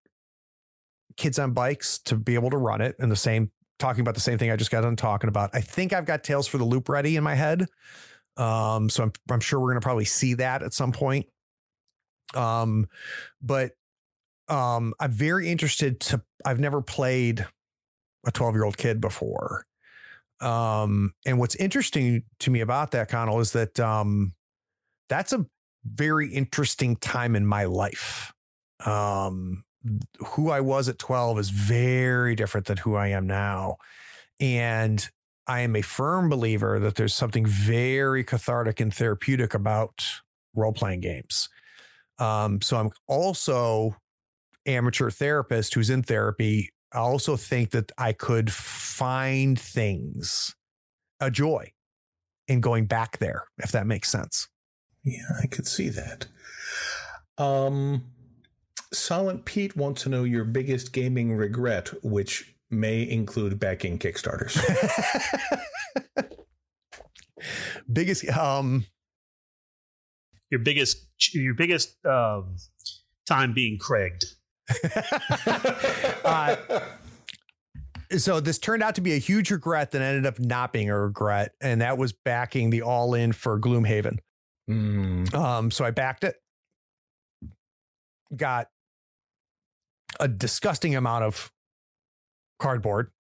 kids on bikes to be able to run it in the same talking about the same thing I just got done talking about. I think I've got Tales for the Loop ready in my head. Um, so I'm, I'm sure we're going to probably see that at some point. Um, but um, I'm very interested to, I've never played a 12 year old kid before. Um, and what's interesting to me about that, Connell, is that um, that's a very interesting time in my life. Um, who I was at 12 is very different than who I am now. And I am a firm believer that there's something very cathartic and therapeutic about role playing games. Um, so I'm also amateur therapist who's in therapy. I also think that I could find things, a joy in going back there, if that makes sense. Yeah, I could see that. Um, Silent Pete wants to know your biggest gaming regret, which may include backing Kickstarters. *laughs* biggest, um, your biggest, your biggest um, time being Craiged. *laughs* uh, so this turned out to be a huge regret that ended up not being a regret, and that was backing the all in for Gloomhaven. Mm. Um, so I backed it, got a disgusting amount of cardboard.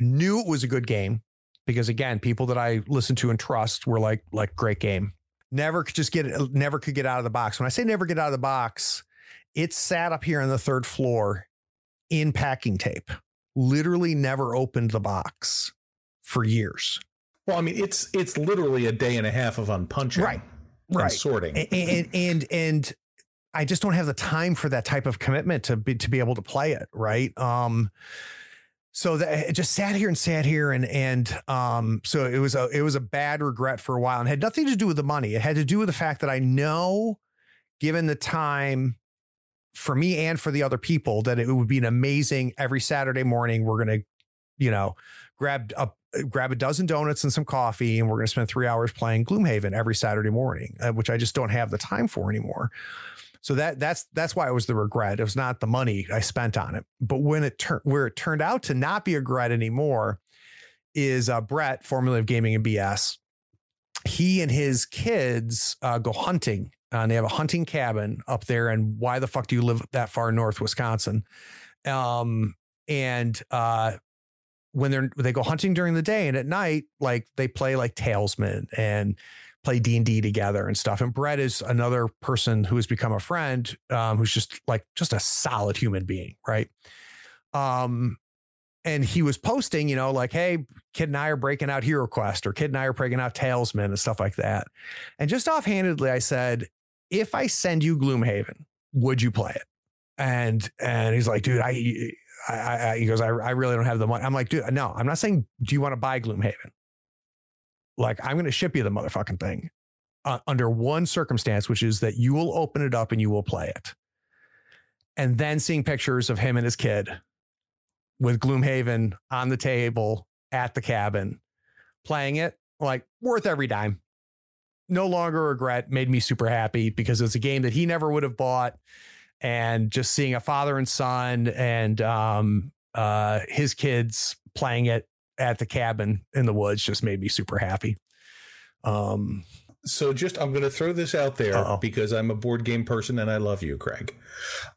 Knew it was a good game because again, people that I listen to and trust were like, like great game. Never could just get it, never could get out of the box. When I say never get out of the box, it sat up here on the third floor in packing tape. Literally never opened the box for years. Well, I mean, it's it's literally a day and a half of unpunching, right, right, sorting, and, and and and I just don't have the time for that type of commitment to be to be able to play it, right? Um, so that it just sat here and sat here and and um, so it was a it was a bad regret for a while and had nothing to do with the money. It had to do with the fact that I know, given the time for me and for the other people that it would be an amazing every Saturday morning. We're going to, you know, grab a grab a dozen donuts and some coffee, and we're going to spend three hours playing Gloomhaven every Saturday morning, uh, which I just don't have the time for anymore. So that that's that's why it was the regret. It was not the money I spent on it, but when it turned where it turned out to not be a regret anymore is uh, Brett, formerly of Gaming and BS. He and his kids uh, go hunting uh, and they have a hunting cabin up there. And why the fuck do you live that far north, Wisconsin? Um, and uh, when they're they go hunting during the day and at night, like they play like Talisman and play D and D together and stuff. And Brett is another person who has become a friend, um, who's just like just a solid human being, right? Um, and he was posting, you know, like, hey, Kid and I are breaking out Hero Quest or Kid and I are breaking out Talisman and stuff like that. And just offhandedly, I said, if I send you Gloomhaven, would you play it? And and he's like, dude, I, I, I he goes, I, I really don't have the money. I'm like, dude, no, I'm not saying, do you want to buy Gloomhaven? Like, I'm going to ship you the motherfucking thing uh, under one circumstance, which is that you will open it up and you will play it. And then seeing pictures of him and his kid with Gloomhaven on the table at the cabin, playing it, like worth every dime no longer regret made me super happy because it's a game that he never would have bought and just seeing a father and son and um, uh, his kids playing it at the cabin in the woods just made me super happy. Um, so just i'm going to throw this out there Uh-oh. because i'm a board game person and i love you craig.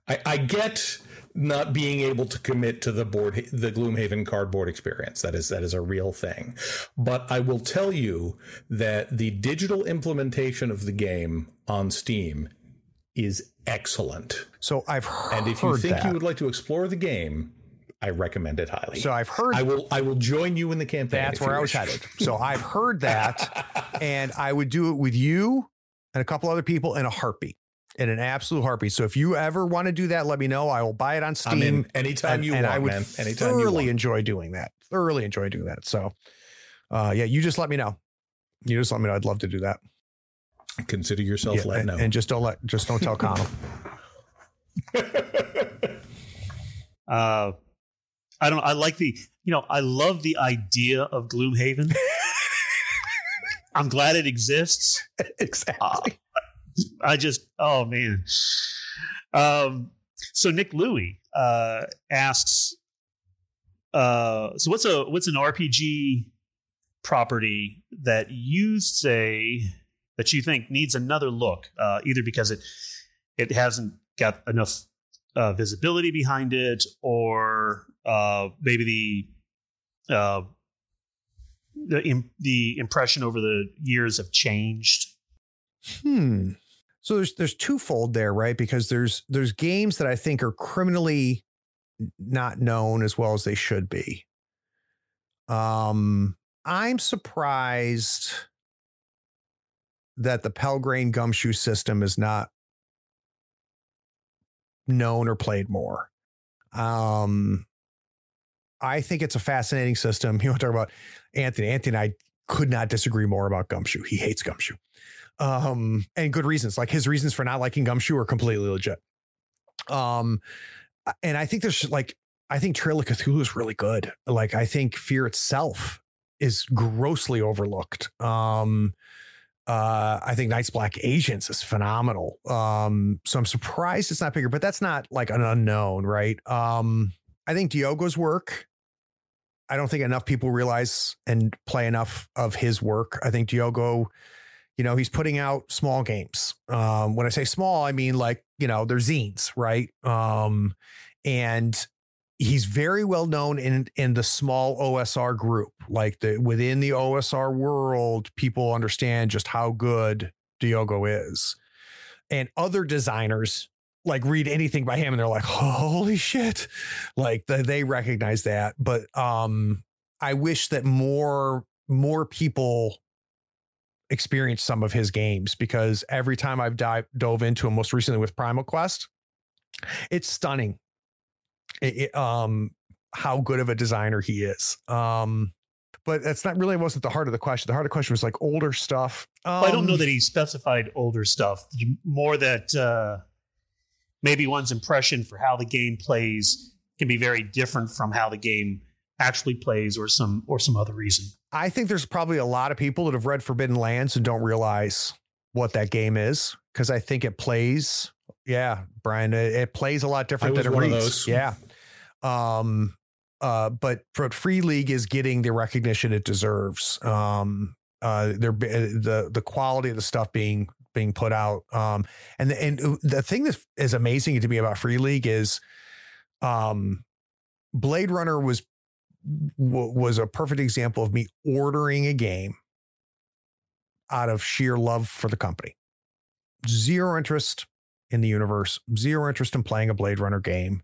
I, I get not being able to commit to the board the gloomhaven cardboard experience. That is that is a real thing. But i will tell you that the digital implementation of the game on steam is excellent. So i've heard and if you think that. you would like to explore the game i recommend it highly so i've heard i will i will join you in the campaign that's where i was headed *laughs* so i've heard that and i would do it with you and a couple other people in a heartbeat in an absolute heartbeat. So if you ever want to do that, let me know. I will buy it on Steam. I'm in anytime and, you and want, I would man. Anytime you thoroughly want. enjoy doing that. Thoroughly enjoy doing that. So, uh, yeah, you just let me know. You just let me know. I'd love to do that. Consider yourself Yeah, let and, know. and just don't let, just don't tell Connell. *laughs* Uh, I don't. I like the. You know, I love the idea of Gloomhaven. *laughs* I'm glad it exists. exactly. I just. Oh man. Um. So Nick Louie uh, asks. Uh. So what's a what's an RPG property that you say that you think needs another look? Uh, either because it it hasn't got enough uh, visibility behind it, or uh, maybe the uh, the im- the impression over the years have changed. Hmm. So there's there's twofold there, right? Because there's there's games that I think are criminally not known as well as they should be. Um, I'm surprised that the Pelgrane gumshoe system is not known or played more. Um, I think it's a fascinating system. *laughs* You want to talk about Anthony? Anthony and I could not disagree more about gumshoe. He hates gumshoe, um, and good reasons. Like his reasons for not liking gumshoe are completely legit. Um, and I think there's like I think Trail of Cthulhu is really good. Like I think Fear itself is grossly overlooked. Um, uh, I think Night's Black Agents is phenomenal. Um, so I'm surprised it's not bigger, but that's not like an unknown, right? Um, I think Diogo's work. I don't think enough people realize and play enough of his work. I think Diogo, you know, he's putting out small games. Um, when I say small, I mean like, you know, they're zines, right? Um, and he's very well known in in the small OSR group. Like the within the OSR world, people understand just how good Diogo is. And other designers like read anything by him and they're like, holy shit. Like the, they recognize that. But um I wish that more more people experience some of his games because every time I've dive, dove into him, most recently with Primal Quest, it's stunning it, um, how good of a designer he is. Um, but that's not really wasn't the heart of the question. The heart of the question was like older stuff. Um, I don't know that he specified older stuff. More that uh, maybe one's impression for how the game plays can be very different from how the game actually plays, or some or some other reason. I think there's probably a lot of people that have read Forbidden Lands and don't realize what that game is because I think it plays. Yeah, Brian, it, it plays a lot different than it reads. Yeah, um, uh, but but Free League is getting the recognition it deserves. Um, uh, they're eh, the the quality of the stuff being being put out. Um, and the, and uh, the thing that is amazing to me about Free League is, um, Blade Runner was was a perfect example of me ordering a game out of sheer love for the company. Zero interest in the universe, zero interest in playing a Blade Runner game.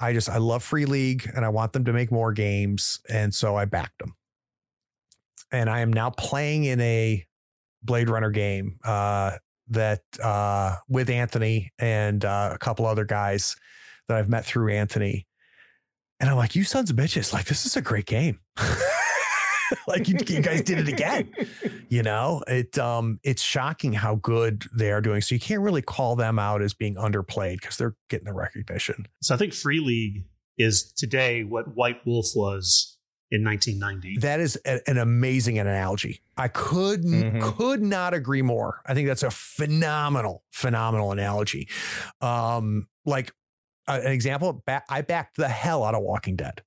I just I love Free League and I want them to make more games, and so I backed them. And I am now playing in a Blade Runner game uh, that uh, with Anthony and uh, a couple other guys that I've met through Anthony. And I'm like, you sons of bitches, like this is a great game. *laughs* like you, you, guys did it again. *laughs* You know, it um it's shocking how good they are doing. So you can't really call them out as being underplayed because they're getting the recognition. So I think Free League is today what White Wolf was in 1990. That is a, an amazing analogy. I could mm-hmm. could not agree more. I think that's a phenomenal phenomenal analogy. Um like uh, an example, I backed the hell out of Walking Dead.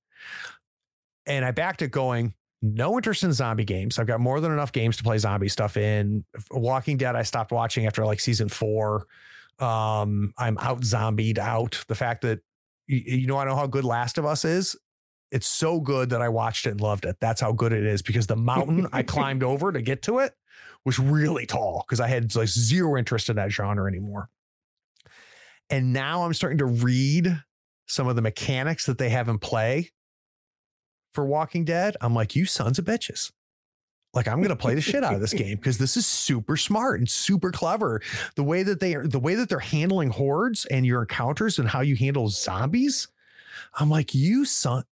And I backed it going, no interest in zombie games. I've got more than enough games to play zombie stuff in. Walking Dead, I stopped watching after like season four. Um, I'm out zombied out. The fact that you, you know, I know how good Last of Us is. It's so good that I watched it and loved it. That's how good it is because the mountain I *laughs* climbed over to get to it was really tall because I had like zero interest in that genre anymore. And now I'm starting to read some of the mechanics that they have in play for Walking Dead, I'm like, you sons of bitches. Like I'm going to play the shit out of this game because this is super smart and super clever. The way that they are, the way that they're handling hordes and your encounters and how you handle zombies. I'm like, you son,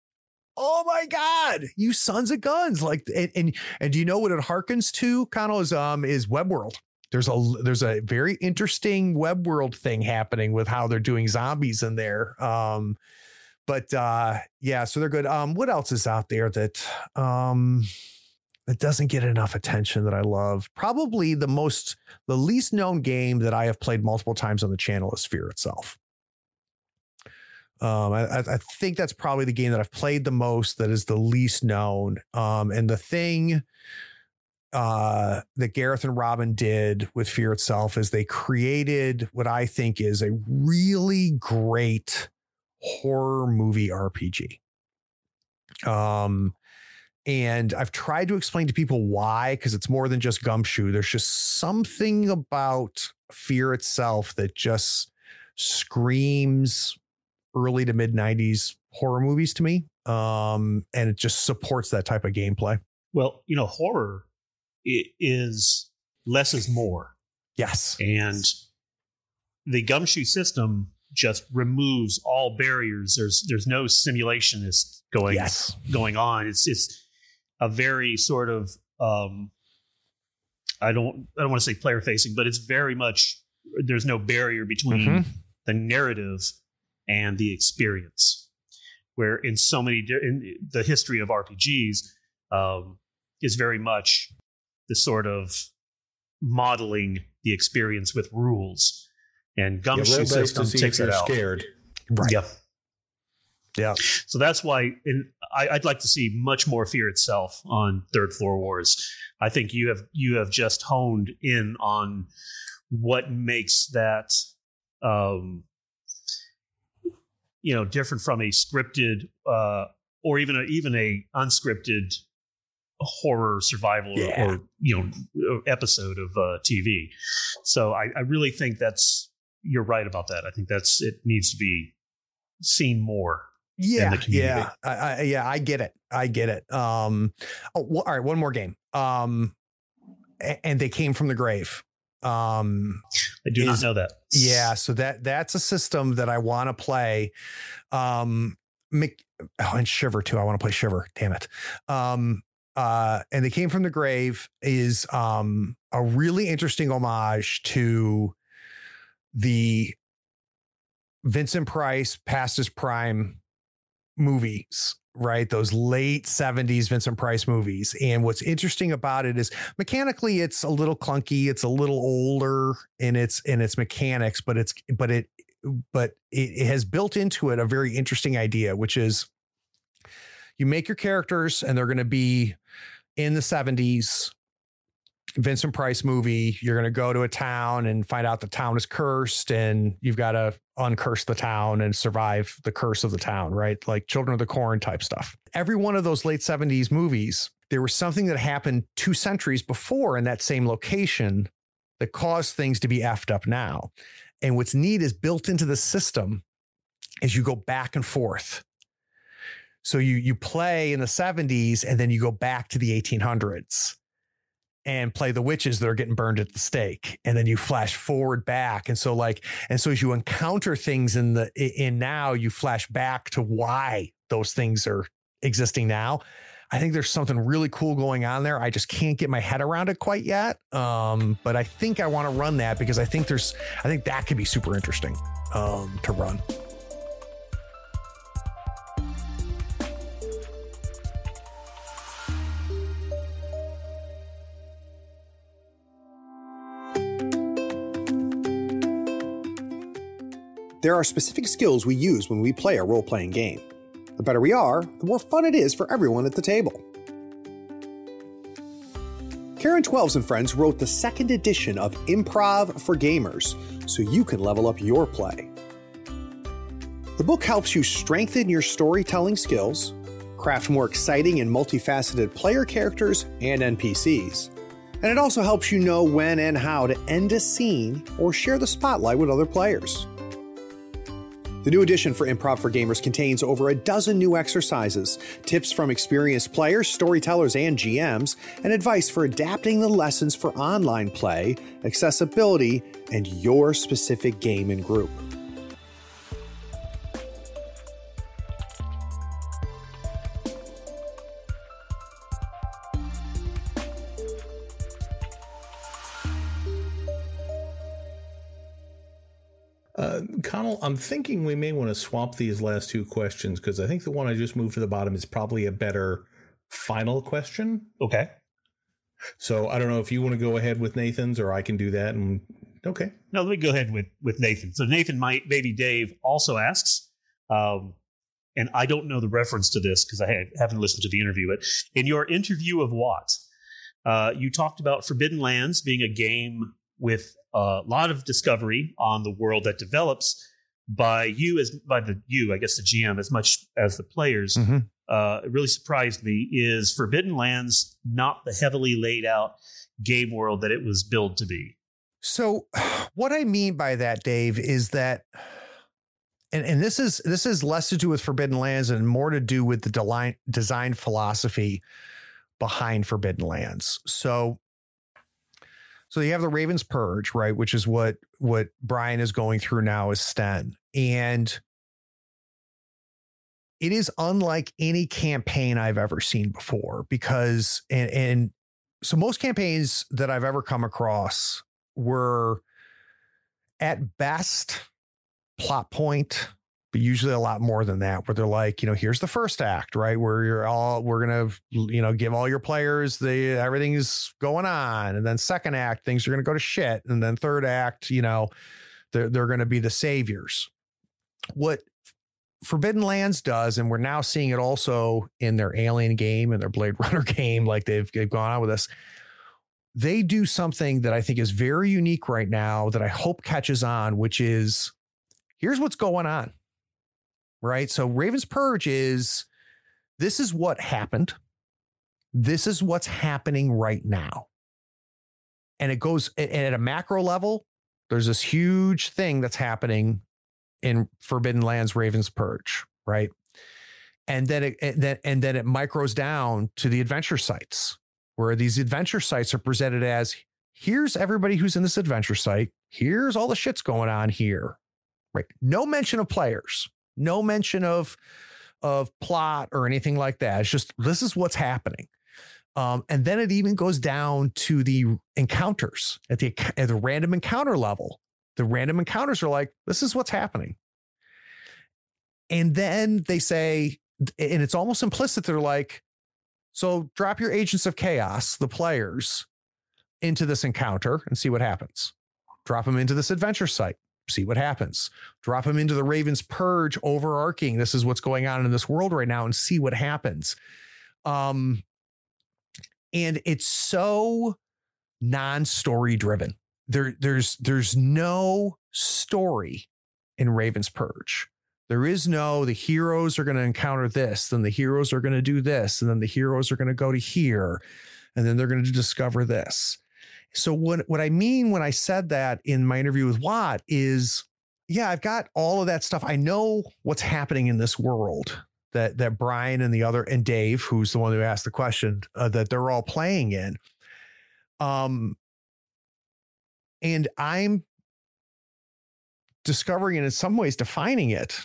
oh my god, you sons of guns! Like, and and, and do you know what it harkens to? Of is um is Web World. There's a there's a very interesting Web World thing happening with how they're doing zombies in there. Um, but uh, yeah, so they're good. Um, what else is out there that um, that doesn't get enough attention that I love? Probably the most, the least known game that I have played multiple times on the channel is Fear itself. Um, I, I, think that's probably the game that I've played the most that is the least known. Um, and the thing uh, that Gareth and Robin did with Fear itself is they created what I think is a really great horror movie RPG. Um, and I've tried to explain to people why, because it's more than just gumshoe. There's just something about fear itself that just screams early to mid 90s horror movies to me. Um, and it just supports that type of gameplay. Well, you know, horror is less is more. Yes. And the gumshoe system just removes all barriers. There's there's no simulationist going Yes. going on. It's it's a very sort of um, I don't I don't want to say player facing, but it's very much there's no barrier between Mhm. the narrative and the experience. Where in so many in the history of RPGs um, is very much the sort of modeling the experience with rules, and Yeah, Gumshoe roll dice to system see takes if it you're out. scared. Right. Yeah. Yeah. So that's why, and I, I'd like to see much more fear itself on Third Floor Wars. I think you have you have just honed in on what makes that, um, you know, different from a scripted uh, or even a, even a unscripted horror survival or- Yeah. or you know episode of uh, TV. So I, I really think that's you're right about that. I think that's it needs to be seen more. Yeah, the community. yeah, I, I, yeah. I get it. I get it. Um, oh, well, all right. One more game. Um, and they came from the grave. Um, I do Is- not know that. yeah. So that that's a system that I want to play. Um, Mc, oh, and Shiver too. I want to play Shiver. Damn it. Um, uh, and they came from the grave is um a really interesting homage to the Vincent Price past his prime movies, right? Those late 70s Vincent Price movies. And what's interesting about it is mechanically it's a little clunky, it's a little older in its in its mechanics, but it's but it but it, it has built into it a very interesting idea, which is you make your characters and they're going to be in the 70s Vincent Price movie. You're going to go to a town and find out the town is cursed, and you've got to uncurse the town and survive the curse of the town, right? Like Children of the Corn type stuff. Every one of those late 70s movies, there was something that happened two centuries before in that same location that caused things to be effed up now. And what's neat is built into the system is you go back and forth. So you you play in the 70s and then you go back to the 1800s and play the witches that are getting burned at the stake. And then you flash forward back. And so like and so as you encounter things in the in now you flash back to why those things are existing now. I think there's something really cool going on there. I just can't get my head around it quite yet. Um but i think i want to run that because i think there's i think that could be super interesting um to run There are specific skills we use when we play a role playing game. The better we are, the more fun it is for everyone at the table. Karen Twelves and Friends wrote the second edition of Improv for Gamers so you can level up your play. The book helps you strengthen your storytelling skills, craft more exciting and multifaceted player characters and NPCs, and it also helps you know when and how to end a scene or share the spotlight with other players. The new edition for Improv for Gamers contains over a dozen new exercises, tips from experienced players, storytellers, and GMs, and advice for adapting the lessons for online play, accessibility, and your specific game and group. Uh, Connell, I'm thinking we may want to swap these last two questions because I think the one I just moved to the bottom is probably a better final question. Okay. So I don't know if you want to go ahead with Nathan's or I can do that. And okay, No, let me go ahead with with Nathan. So Nathan, my baby Dave, also asks, um, and I don't know the reference to this because I haven't listened to the interview. But in your interview of Watt, uh, you talked about Forbidden Lands being a game with a lot of discovery on the world that develops by you as by the you, I guess the GM as much as the players. Mhm. Uh, it really surprised me. Is Forbidden Lands not the heavily laid out game world that it was billed to be? So what I mean by that, Dave, is that and, and this is this is less to do with Forbidden Lands and more to do with the design design philosophy behind Forbidden Lands. So So you have the Ravens Purge, right? Which is what what Brian is going through now as Sten. And it is unlike any campaign I've ever seen before because and and so most campaigns that I've ever come across were at best plot point but usually a lot more than that where they're like you know here's the first act right? Where you're all we're gonna you know give all your players the everything's going on and then second act things are gonna go to shit and then third act you know they're, they're gonna be the saviors. What forbidden lands does and we're now seeing it also in their alien game and their blade *laughs* runner game like they've, they've gone on with us they do something that i think is very unique right now that i hope catches on which is here's what's going on right? So Raven's Purge is this is what happened. This is what's happening right now. And it goes and at a macro level, there's this huge thing that's happening in Forbidden Lands Raven's Purge, right? And then it and then and then it micros down to the adventure sites, where these adventure sites are presented as here's everybody who's in this adventure site. Here's all the shit's going on here. Right. No mention of players no mention of of plot or anything like that. It's just this is what's happening. Um, and then it even goes down to the encounters at the at the random encounter level. The random encounters are like, this is what's happening. And then they say, and it's almost implicit, they're like, so drop your agents of chaos, the players, into this encounter and see what happens. Drop them into this adventure site see what happens. Drop him into the Ravens purge, overarching. This is what's going on in this world right now, and see what happens. Um, and it's so non-story driven. There, there's there's no story in Ravens Purge. There is no the heroes are going to encounter this, then the heroes are going to do this, and then the heroes are going to go to here, and then they're going to discover this. So what what I mean when I said that in my interview with Watt is yeah, I've got all of that stuff. I know what's happening in this world that that Brian and the other and Dave, who's the one who asked the question, uh, that they're all playing in. Um, and I'm discovering and in some ways defining it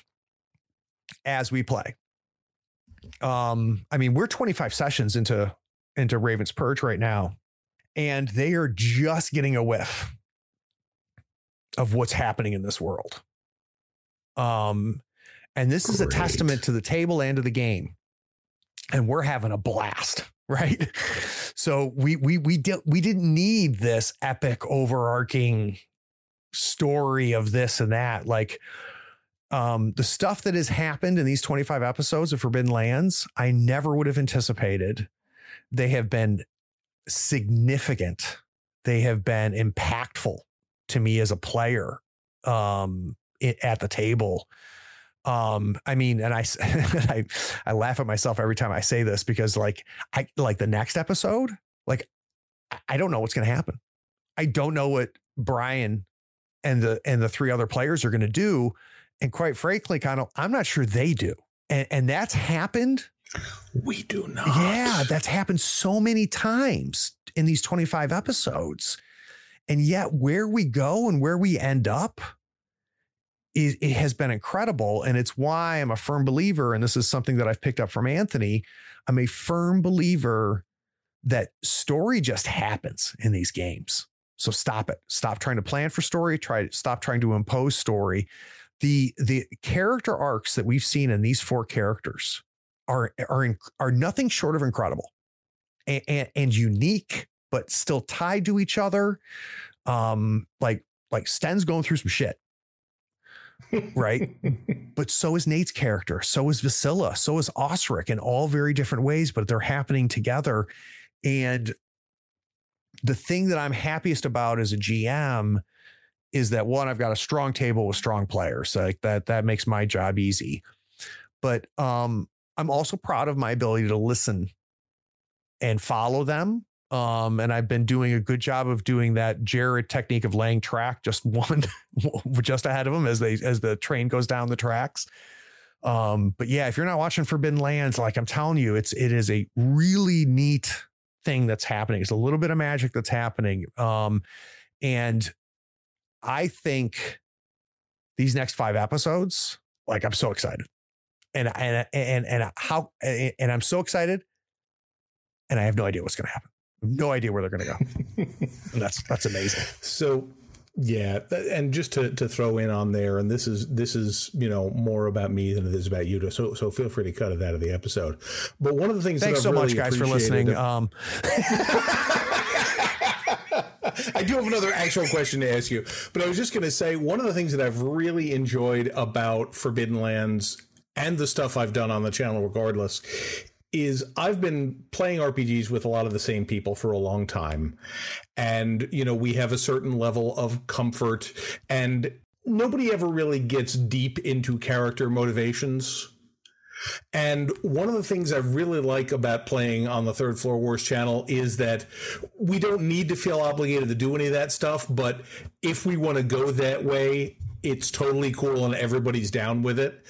as we play. Um, I mean, we're 25 sessions into into Raven's Purge right now and they are just getting a whiff of what's happening in this world. Um, and this Great. is a testament to the table and to the game. And we're having a blast, *laughs* right? So we we we did we didn't need this epic overarching story of this and that. Like um, the stuff that has happened in these 25 episodes of Forbidden Lands, I never would have anticipated. They have been significant. They have been impactful to me as a player um, at the table. Um, I mean, and I, *laughs* I, I laugh at myself every time I say this because like, I like the next episode, like, I don't know what's going to happen. I don't know what Brian and the, and the three other players are going to do. And quite frankly, kind of, I'm not sure they do. And, and that's happened we do not. Yeah, that's happened so many times in these 25 episodes. And yet, where we go and where we end up, it, it has been incredible. And it's why I'm a firm believer. And this is something that I've picked up from Anthony. I'm a firm believer that story just happens in these games. So stop it. Stop trying to plan for story. Try stop trying to impose story. The the character arcs that we've seen in these four characters are are are nothing short of incredible and, and, and unique, but still tied to each other. Um, like like Sten's going through some shit, right? *laughs* but so is Nate's character, so is Vasila, so is Osric in all very different ways, but they're happening together. And the thing that I'm happiest about as a GM is that one, I've got a strong table with strong players. Like that, that makes my job easy. But um, I'm also proud of my ability to listen and follow them. Um, and I've been doing a good job of doing that Jared technique of laying track just *laughs* one just ahead of them as they as the train goes down the tracks. Um, but yeah, if you're not watching Forbidden Lands, like I'm telling you, it's it is a really neat thing that's happening. It's a little bit of magic that's happening. Um, and I think these next five episodes, like I'm so excited. And and and and how and I'm so excited, and I have no idea what's going to happen. No idea where they're going to go. and *laughs* that's that's amazing. So yeah, and just to, to throw in on there, and this is this is you know more about me than it is about you. So so feel free to cut it out of the episode. But one of the things thanks so really much, guys, for listening. Um, *laughs* I do have another actual question to ask you, but I was just going to say one of the things that I've really enjoyed about Forbidden Lands and the stuff I've done on the channel, regardless, is I've been playing RPGs with a lot of the same people for a long time. And, you know, we have a certain level of comfort and nobody ever really gets deep into character motivations and one of the things I really like about playing on the Third Floor Wars channel is that we don't need to feel obligated to do any of that stuff. But if we want to go that way, it's totally cool and everybody's down with it.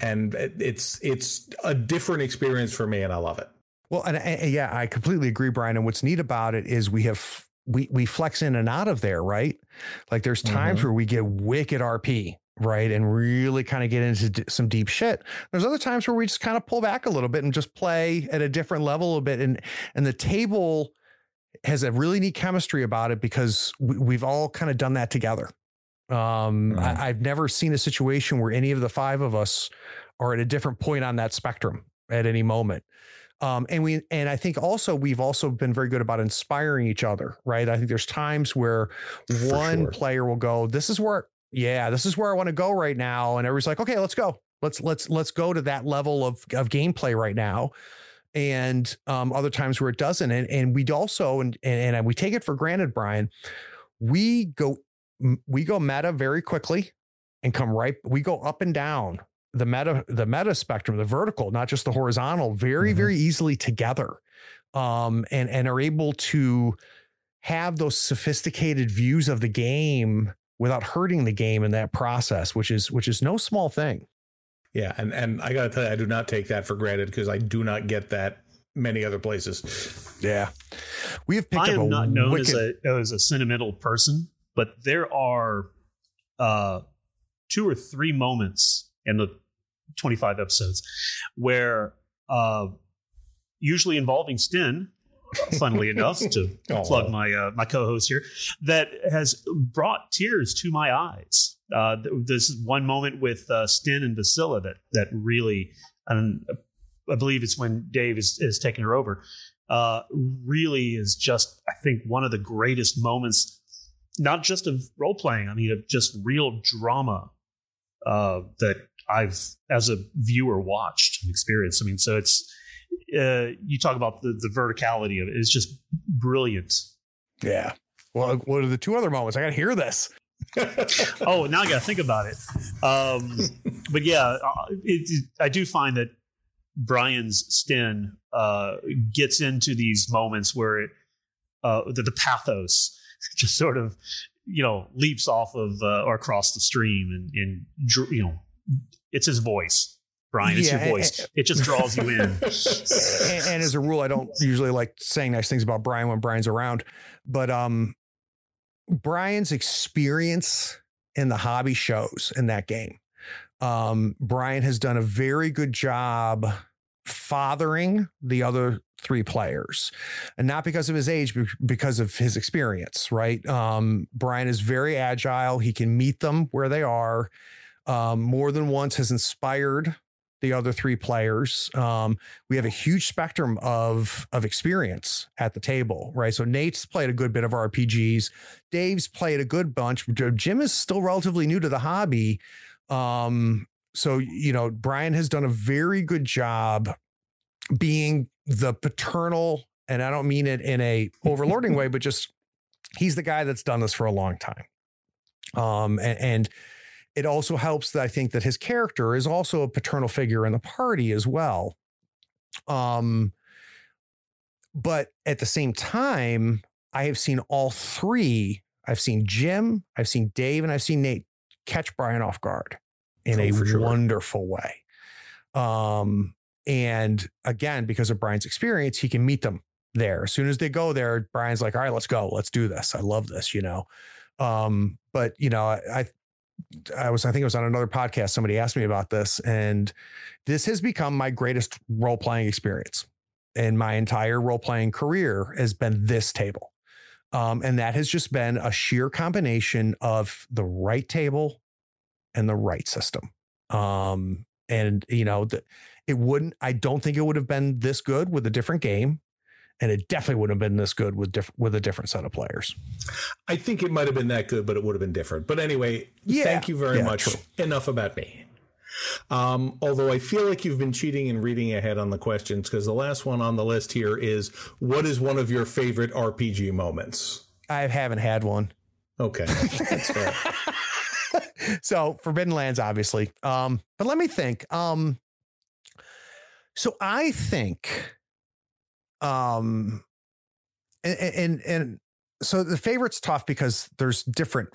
And it's it's a different experience for me, and I love it. Well, and, and yeah, I completely agree, Brian. And what's neat about it is we have we we flex in and out of there, right? Like there's times mm-hmm. where we get wicked RP, right and really kind of get into d- some deep shit there's other times where we just kind of pull back a little bit and just play at a different level a bit and and the table has a really neat chemistry about it because we, have all kind of done that together um right. I, i've never seen a situation where any of the five of us are at a different point on that spectrum at any moment um, and we and I think also we've also been very good about inspiring each other, right? I think there's times where For one sure. player will go, "This is where yeah, this is where I want to go right now. And everybody's like, okay, let's go. Let's let's let's go to that level of of gameplay right now. And um, other times where it doesn't. And and we'd also and and, and we take it for granted, Brian. We go we go meta very quickly and come right. We go up and down the meta the meta spectrum, the vertical, not just the horizontal, very mm-hmm. very easily together. Um, and and are able to have those sophisticated views of the game without hurting the game in that process, which is which is no small thing. Yeah, and and I got to tell you, I do not take that for granted because I do not get that many other places. Yeah, we have picked up. I am not known wicked... as a as a sentimental person, but there are uh, two or three moments in the twenty five episodes where uh, usually involving Sten, funnily enough, to *laughs* oh, plug my uh, my co-host here, that has brought tears to my eyes. Uh, this one moment with uh, Sten and Vasila that that really, and I believe it's when Dave is is taking her over. Uh, really is just I think one of the greatest moments, not just of role playing. I mean, of just real drama uh, that I've as a viewer watched and experienced. I mean, so it's uh, you talk about the, the verticality of it. It's just brilliant. Yeah. Well, what are the two other moments? I got to hear this. *laughs* *laughs* oh, now I got to think about it. Um, but yeah, uh, it, it, I do find that Brian's Sten uh, gets into these moments where it, uh, the, the pathos *laughs* just sort of, you know, leaps off of uh, or across the stream and, and, you know, it's his voice Brian. It's yeah, your voice. And, it just draws you in. *laughs* and, and, as a rule, I don't usually like saying nice things about Brian when Brian's around, but um, Brian's experience in the hobby shows in that game. Um, Brian has done a very good job fathering the other three players and not because of his age because of his experience right um, brian is very agile he can meet them where they are um, more than once has inspired the other three players. Um, we have a huge spectrum of of experience at the table, right? So Nate's played a good bit of RPGs. Dave's played a good bunch. Jim is still relatively new to the hobby. Um, so you know, Brian has done a very good job being the paternal, and I don't mean it in a overlording *laughs* way, but just he's the guy that's done this for a long time. Um, and, and it also helps that I think that his character is also a paternal figure in the party as well. Um, but at the same time, I have seen all three. I've seen Jim, I've seen Dave, and I've seen Nate catch Brian off guard in oh, a sure. wonderful way. Um, and again, because of Brian's experience, he can meet them there. As soon as they go there, Brian's like, all right, let's go. Let's do this. I love this, you know. Um, but you know, I, I was, I think it was on another podcast. Somebody asked me about this, and this has become my greatest role playing experience. And my entire role playing career has been this table. Um, and that has just been a sheer combination of the right table and the right system. Um, and, you know, the, it wouldn't, I don't think it would have been this good with a different game and it definitely wouldn't have been this good with diff- with a different set of players. I think it might have been that good, but it would have been different. But anyway, yeah. thank you very yeah, much. True. Enough about me. Um, although I feel like you've been cheating and reading ahead on the questions because the last one on the list here is what is one of your favorite RPG moments? I haven't had one. Okay, that's fair. *laughs* so Forbidden Lands, obviously. Um, but let me think. Um, so I think um and and, and so the favorite's tough because there's different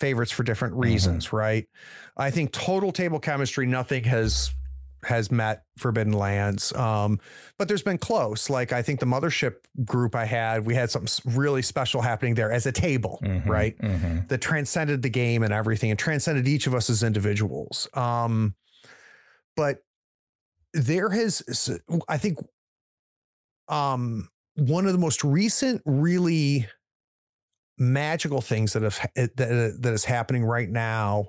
favorites for different mm-hmm. reasons, mm-hmm. right? I think total table chemistry, nothing has has met Forbidden Lands. Um, but there's been close. Like I think the mothership group I had, we had something really special happening there as a table, mm-hmm, right? Mm-hmm. That transcended the game and everything and transcended each of us as individuals. Um, but there has, I think, um, one of the most recent really magical things that have that, that is happening right now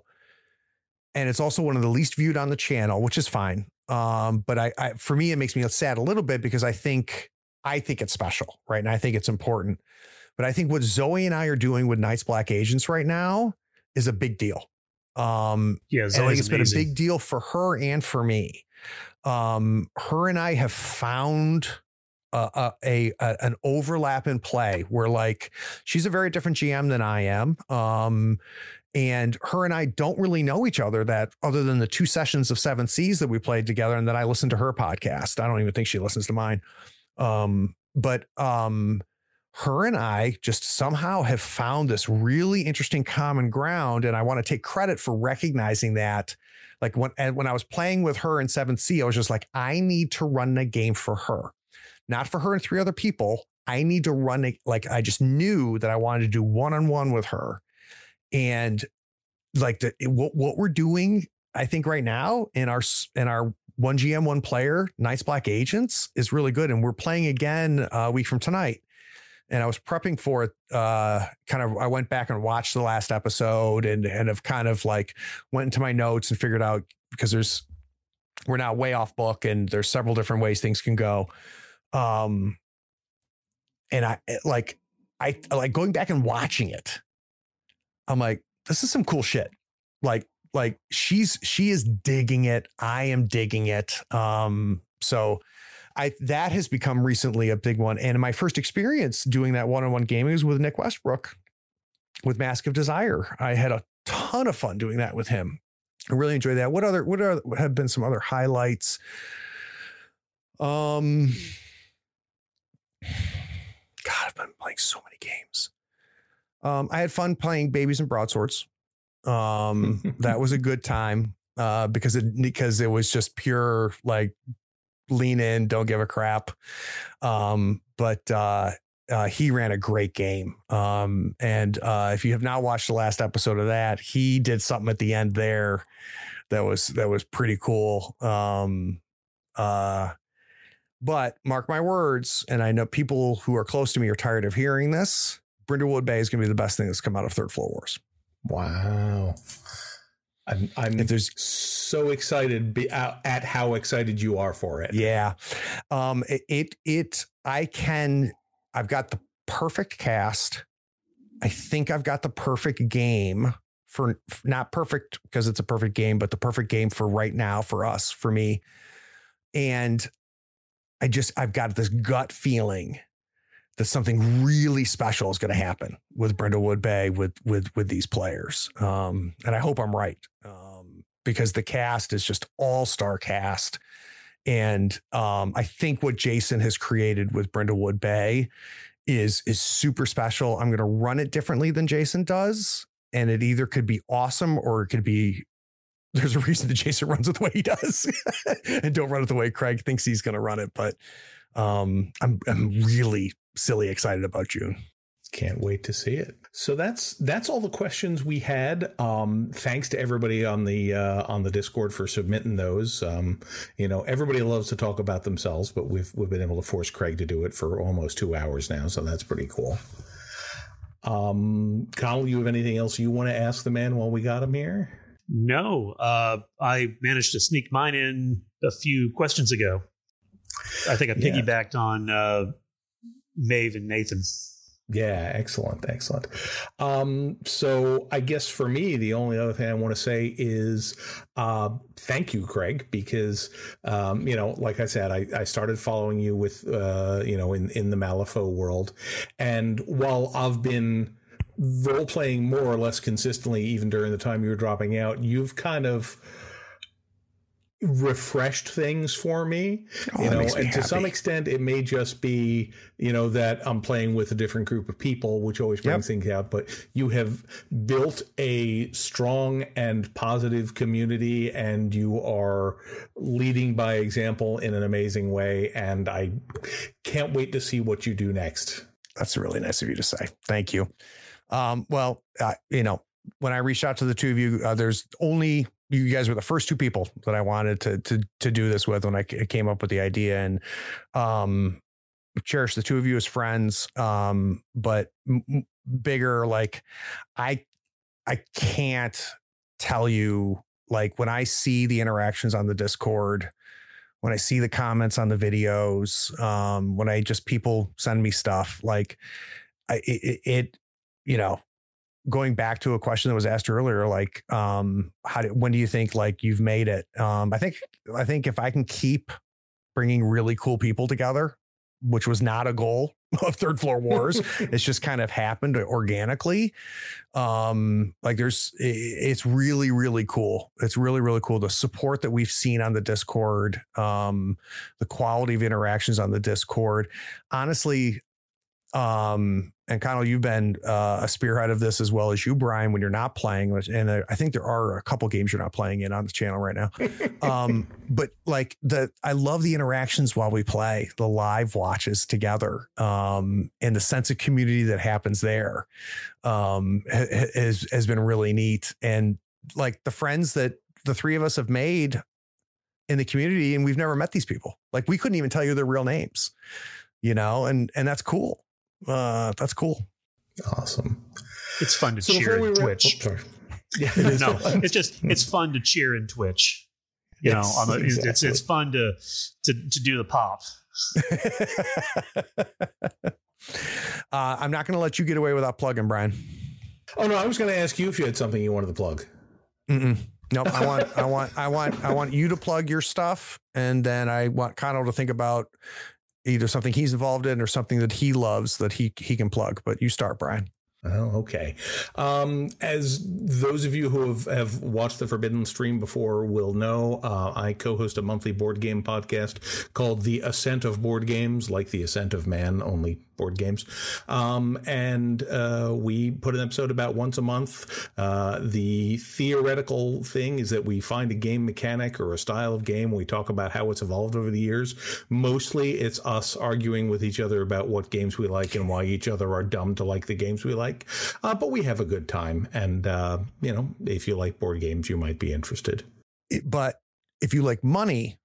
and it's also one of the least viewed on the channel which is fine um, but I, I for me it makes me sad a little bit because i think i think it's special right and i think it's important but i think what zoe and i are doing with night's black agents right now is a big deal um yeah Zoe's i think it's amazing. been a big deal for her and for me um her and i have found a, a, an overlap in play where like she's a very different GM than I am. Um, and her and I don't really know each other that other than the two sessions of Seven Seas that we played together and then I listened to her podcast. I don't even think she listens to mine. Um, but um, her and I just somehow have found this really interesting common ground. And I want to take credit for recognizing that. Like when, when I was playing with her in 7th Sea, I was just like, I need to run a game for her not for her and three other people. I need to run it like I just knew that I wanted to do one on one with her. And like the, what, what we're doing, I think right now in our, in our one GM, one player, Night's Black Agents is really good. And we're playing again a week from tonight. And I was prepping for it. Uh, kind of, I went back and watched the last episode and, and have kind of like went into my notes and figured out because there's, we're now way off book and there's several different ways things can go. Um, and I eh, like, I like going back and watching it. I'm like, this is some cool shit. Like, like she's she is digging it. I am digging it. Um, so I that has become recently a big one. And my first experience doing that one-on-one gaming was with Nick Westbrook with Mask of Desire. I had a ton of fun doing that with him. I really enjoyed that. What other what are what have been some other highlights? Um God, I've been playing so many games. Um, I had fun playing Babies and Broadswords. Um, *laughs* that was a good time uh, because it because it was just pure like lean in, don't give a crap. Um, but uh, uh, he ran a great game. Um, and uh, if you have not watched the last episode of that, he did something at the end there that was that was pretty cool. Um, uh, but mark my words, and I know people who are close to me are tired of hearing this. Brindlewood Bay is going to be the best thing that's come out of Third Floor Wars. Wow. I'm, I'm if there's so excited be, uh, at how excited you are for it. Yeah. Um, it, it, it, I can, I've got the perfect cast. I think I've got the perfect game for not perfect because it's a perfect game, but the perfect game for right now for us, for me. And I just I've got this gut feeling that something really special is going to happen with Brindlewood Bay with with with these players, um, and I hope I'm right um, because the cast is just all star cast, and um, I think what Jason has created with Brindlewood Bay is is super special. I'm going to run it differently than Jason does, and it either could be awesome or it could be there's a reason that Jason runs it the way he does *laughs* and don't run it the way Craig thinks he's going to run it. But um, I'm I'm really silly excited about June. Can't wait to see it. So that's that's all the questions we had. Um, thanks to everybody on the uh, on the Discord for submitting those. Um, you know, everybody loves to talk about themselves, but we've we've been able to force Craig to do it for almost two hours now, so that's pretty cool. Um, Connell, you have anything else you want to ask the man while we got him here? No, uh, I managed to sneak mine in a few questions ago. I think I Yeah. piggybacked on uh, Maeve and Nathan. Yeah, excellent, excellent. Um, so I guess for me, the only other thing I want to say is uh, thank you, Craig, because um, you know, like I said, I, I started following you with uh, you know in in the Malifaux world, and while I've been role playing more or less consistently, even during the time you were dropping out, you've kind of refreshed things for me Oh, you know and to some extent it may just be you know that i'm playing with a different group of people which always brings things out but you have built a strong and positive community and you are leading by example in an amazing way and i can't wait to see what you do next That's really nice of you to say. Thank you. Um, well, uh, you know, when I reached out to the two of you, uh, there's only you guys were the first two people that I wanted to to to do this with when I came up with the idea, and um, cherish the two of you as friends. Um, but m- bigger, like I I can't tell you like when I see the interactions on the Discord when I see the comments on the videos, um, when I just people send me stuff like I, it, it, you know, going back to a question that was asked earlier, like, um, how do, when do you think like you've made it? Um, I think, I think if I can keep bringing really cool people together, which was not a goal *laughs* of third floor wars, *laughs* it's just kind of happened organically. Um, like there's, i- it's really, really cool. It's really, really cool. The support that we've seen on the Discord, um, the quality of interactions on the Discord. Honestly, um, and Connell, you've been uh, a spearhead of this as well as you, Brian, when you're not playing. And uh, I think there are a couple games you're not playing in on the channel right now. *laughs* Um, but like the, I love the interactions while we play, the live watches together, um, and the sense of community that happens there, um, ha- ha- has has been really neat. And like the friends that the three of us have made in the community, and we've never met these people. Like we couldn't even tell you their real names, you know, and and that's cool. Uh, that's cool. awesome It's fun to so cheer before we wrap- Twitch. oh, sorry. *laughs* yeah it is no, fun. it's just it's fun to cheer in Twitch. You Yes, know, on the, it's, it's it's fun to to to do the pop. *laughs* uh, I'm not going to let you get away without plugging, Brian. oh no i was going to ask you if you had something you wanted to plug Mm-mm. Nope. I want, I want, I want, I want you to plug your stuff, and then I want Connell to think about either something he's involved in or something that he loves that he he can plug. But you start, Brian. Oh, okay. Um, as those of you who have, have watched the Forbidden stream before will know, uh, I co-host a monthly board game podcast called The Ascent of Board Games, like the Ascent of Man, only board games. Um, and uh, we put an episode about once a month. Uh, the theoretical thing is that we find a game mechanic or a style of game. We talk about how it's evolved over the years. Mostly it's us arguing with each other about what games we like and why each other are dumb to like the games we like. Uh, but we have a good time. And, uh, you know, if you like board games, you might be interested. But if you like money,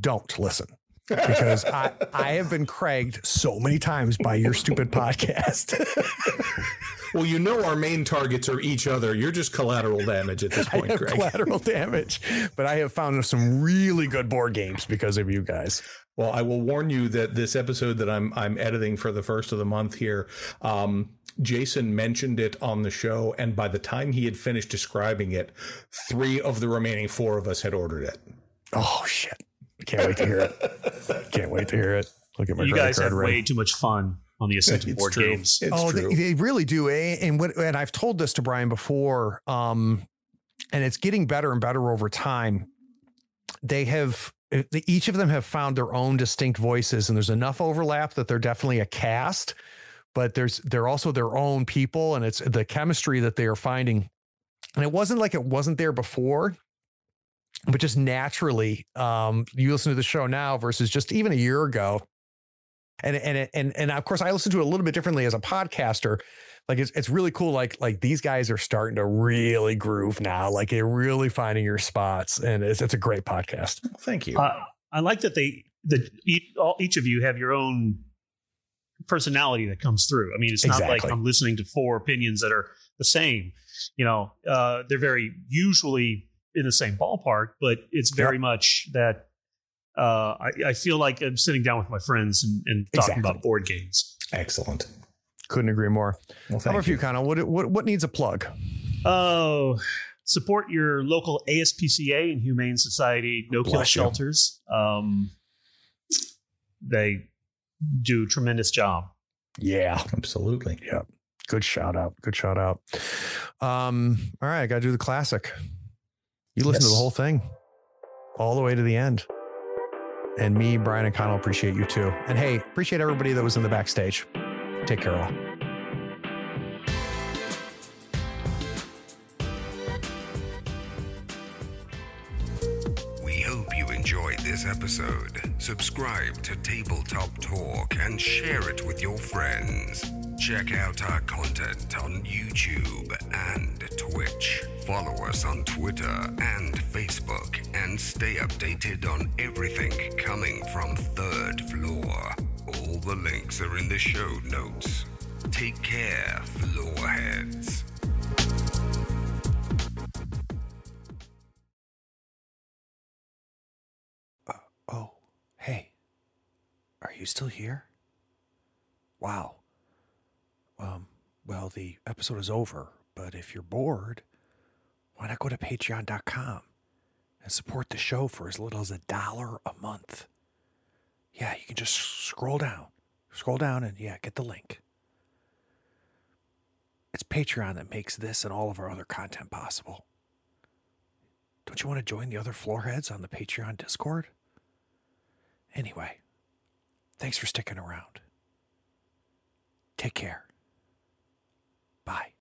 don't listen because I *laughs* I have been cragged so many times by your stupid podcast. *laughs* Well, you know, our main targets are each other. You're just collateral damage at this *laughs* point, Craig. collateral damage, but I have found some really good board games because of you guys. Well, I will warn you that this episode that I'm I'm editing for the first of the month here, um, Jason mentioned it on the show, and by the time he had finished describing it, three of the remaining four of us had ordered it. Oh shit! Can't wait to hear it. *laughs* Can't wait to hear it. Look at my You credit guys card have ready. way too much fun on the Ascent of It's board true. games. It's oh, true. they, they really do. eh? And what? And I've told this to Brian before. Um, and it's getting better and better over time. They have eh, each of them have found their own distinct voices, and there's enough overlap that they're definitely a cast. But there's they're also their own people, and it's the chemistry that they are finding. And it wasn't like it wasn't there before, but just naturally, um, you listen to the show now versus just even a year ago and and and and of course I listen to it a little bit differently as a podcaster. Like it's it's really cool. Like like these guys are starting to really groove now. Like they're really finding your spots, and it's it's a great podcast. Thank you. Uh, I like that they that each, all, each of you have your own personality that comes through. I mean, it's not like I'm listening to four opinions that are the same. You know, uh, they're very usually in the same ballpark, but it's very much that uh, I, I feel like I'm sitting down with my friends and, and talking Exactly. about board games. Excellent. Couldn't agree more. Well, How thank about you. you, Connell? What what what needs a plug? Oh, support your local ASPCA and Humane Society no kill shelters. Um, they do a tremendous job. Yeah, Absolutely. good shout out. Good shout out. Um, all right, I got to do the classic. You listen to the whole thing, all the way to the end. And me, Brian, and Connell appreciate you too. And hey, appreciate everybody that was in the backstage. Take care, all. We hope you enjoyed this episode. Subscribe to Tabletop Talk and share it with your friends. Check out our content on YouTube and Twitch. Follow us on Twitter and Facebook and stay updated on everything coming from Third Floor. All the links are in the show notes. Take care, floorheads. Are you still here? Wow. Um, well, the episode is over, but if you're bored, why not go to patreon.com and support the show for as little as a dollar a month? Yeah, you can just scroll down, scroll down, and yeah, get the link. It's Patreon that makes this and all of our other content possible. Don't you want to join the other floorheads on the Patreon Discord? Anyway, thanks for sticking around. Take care. Bye.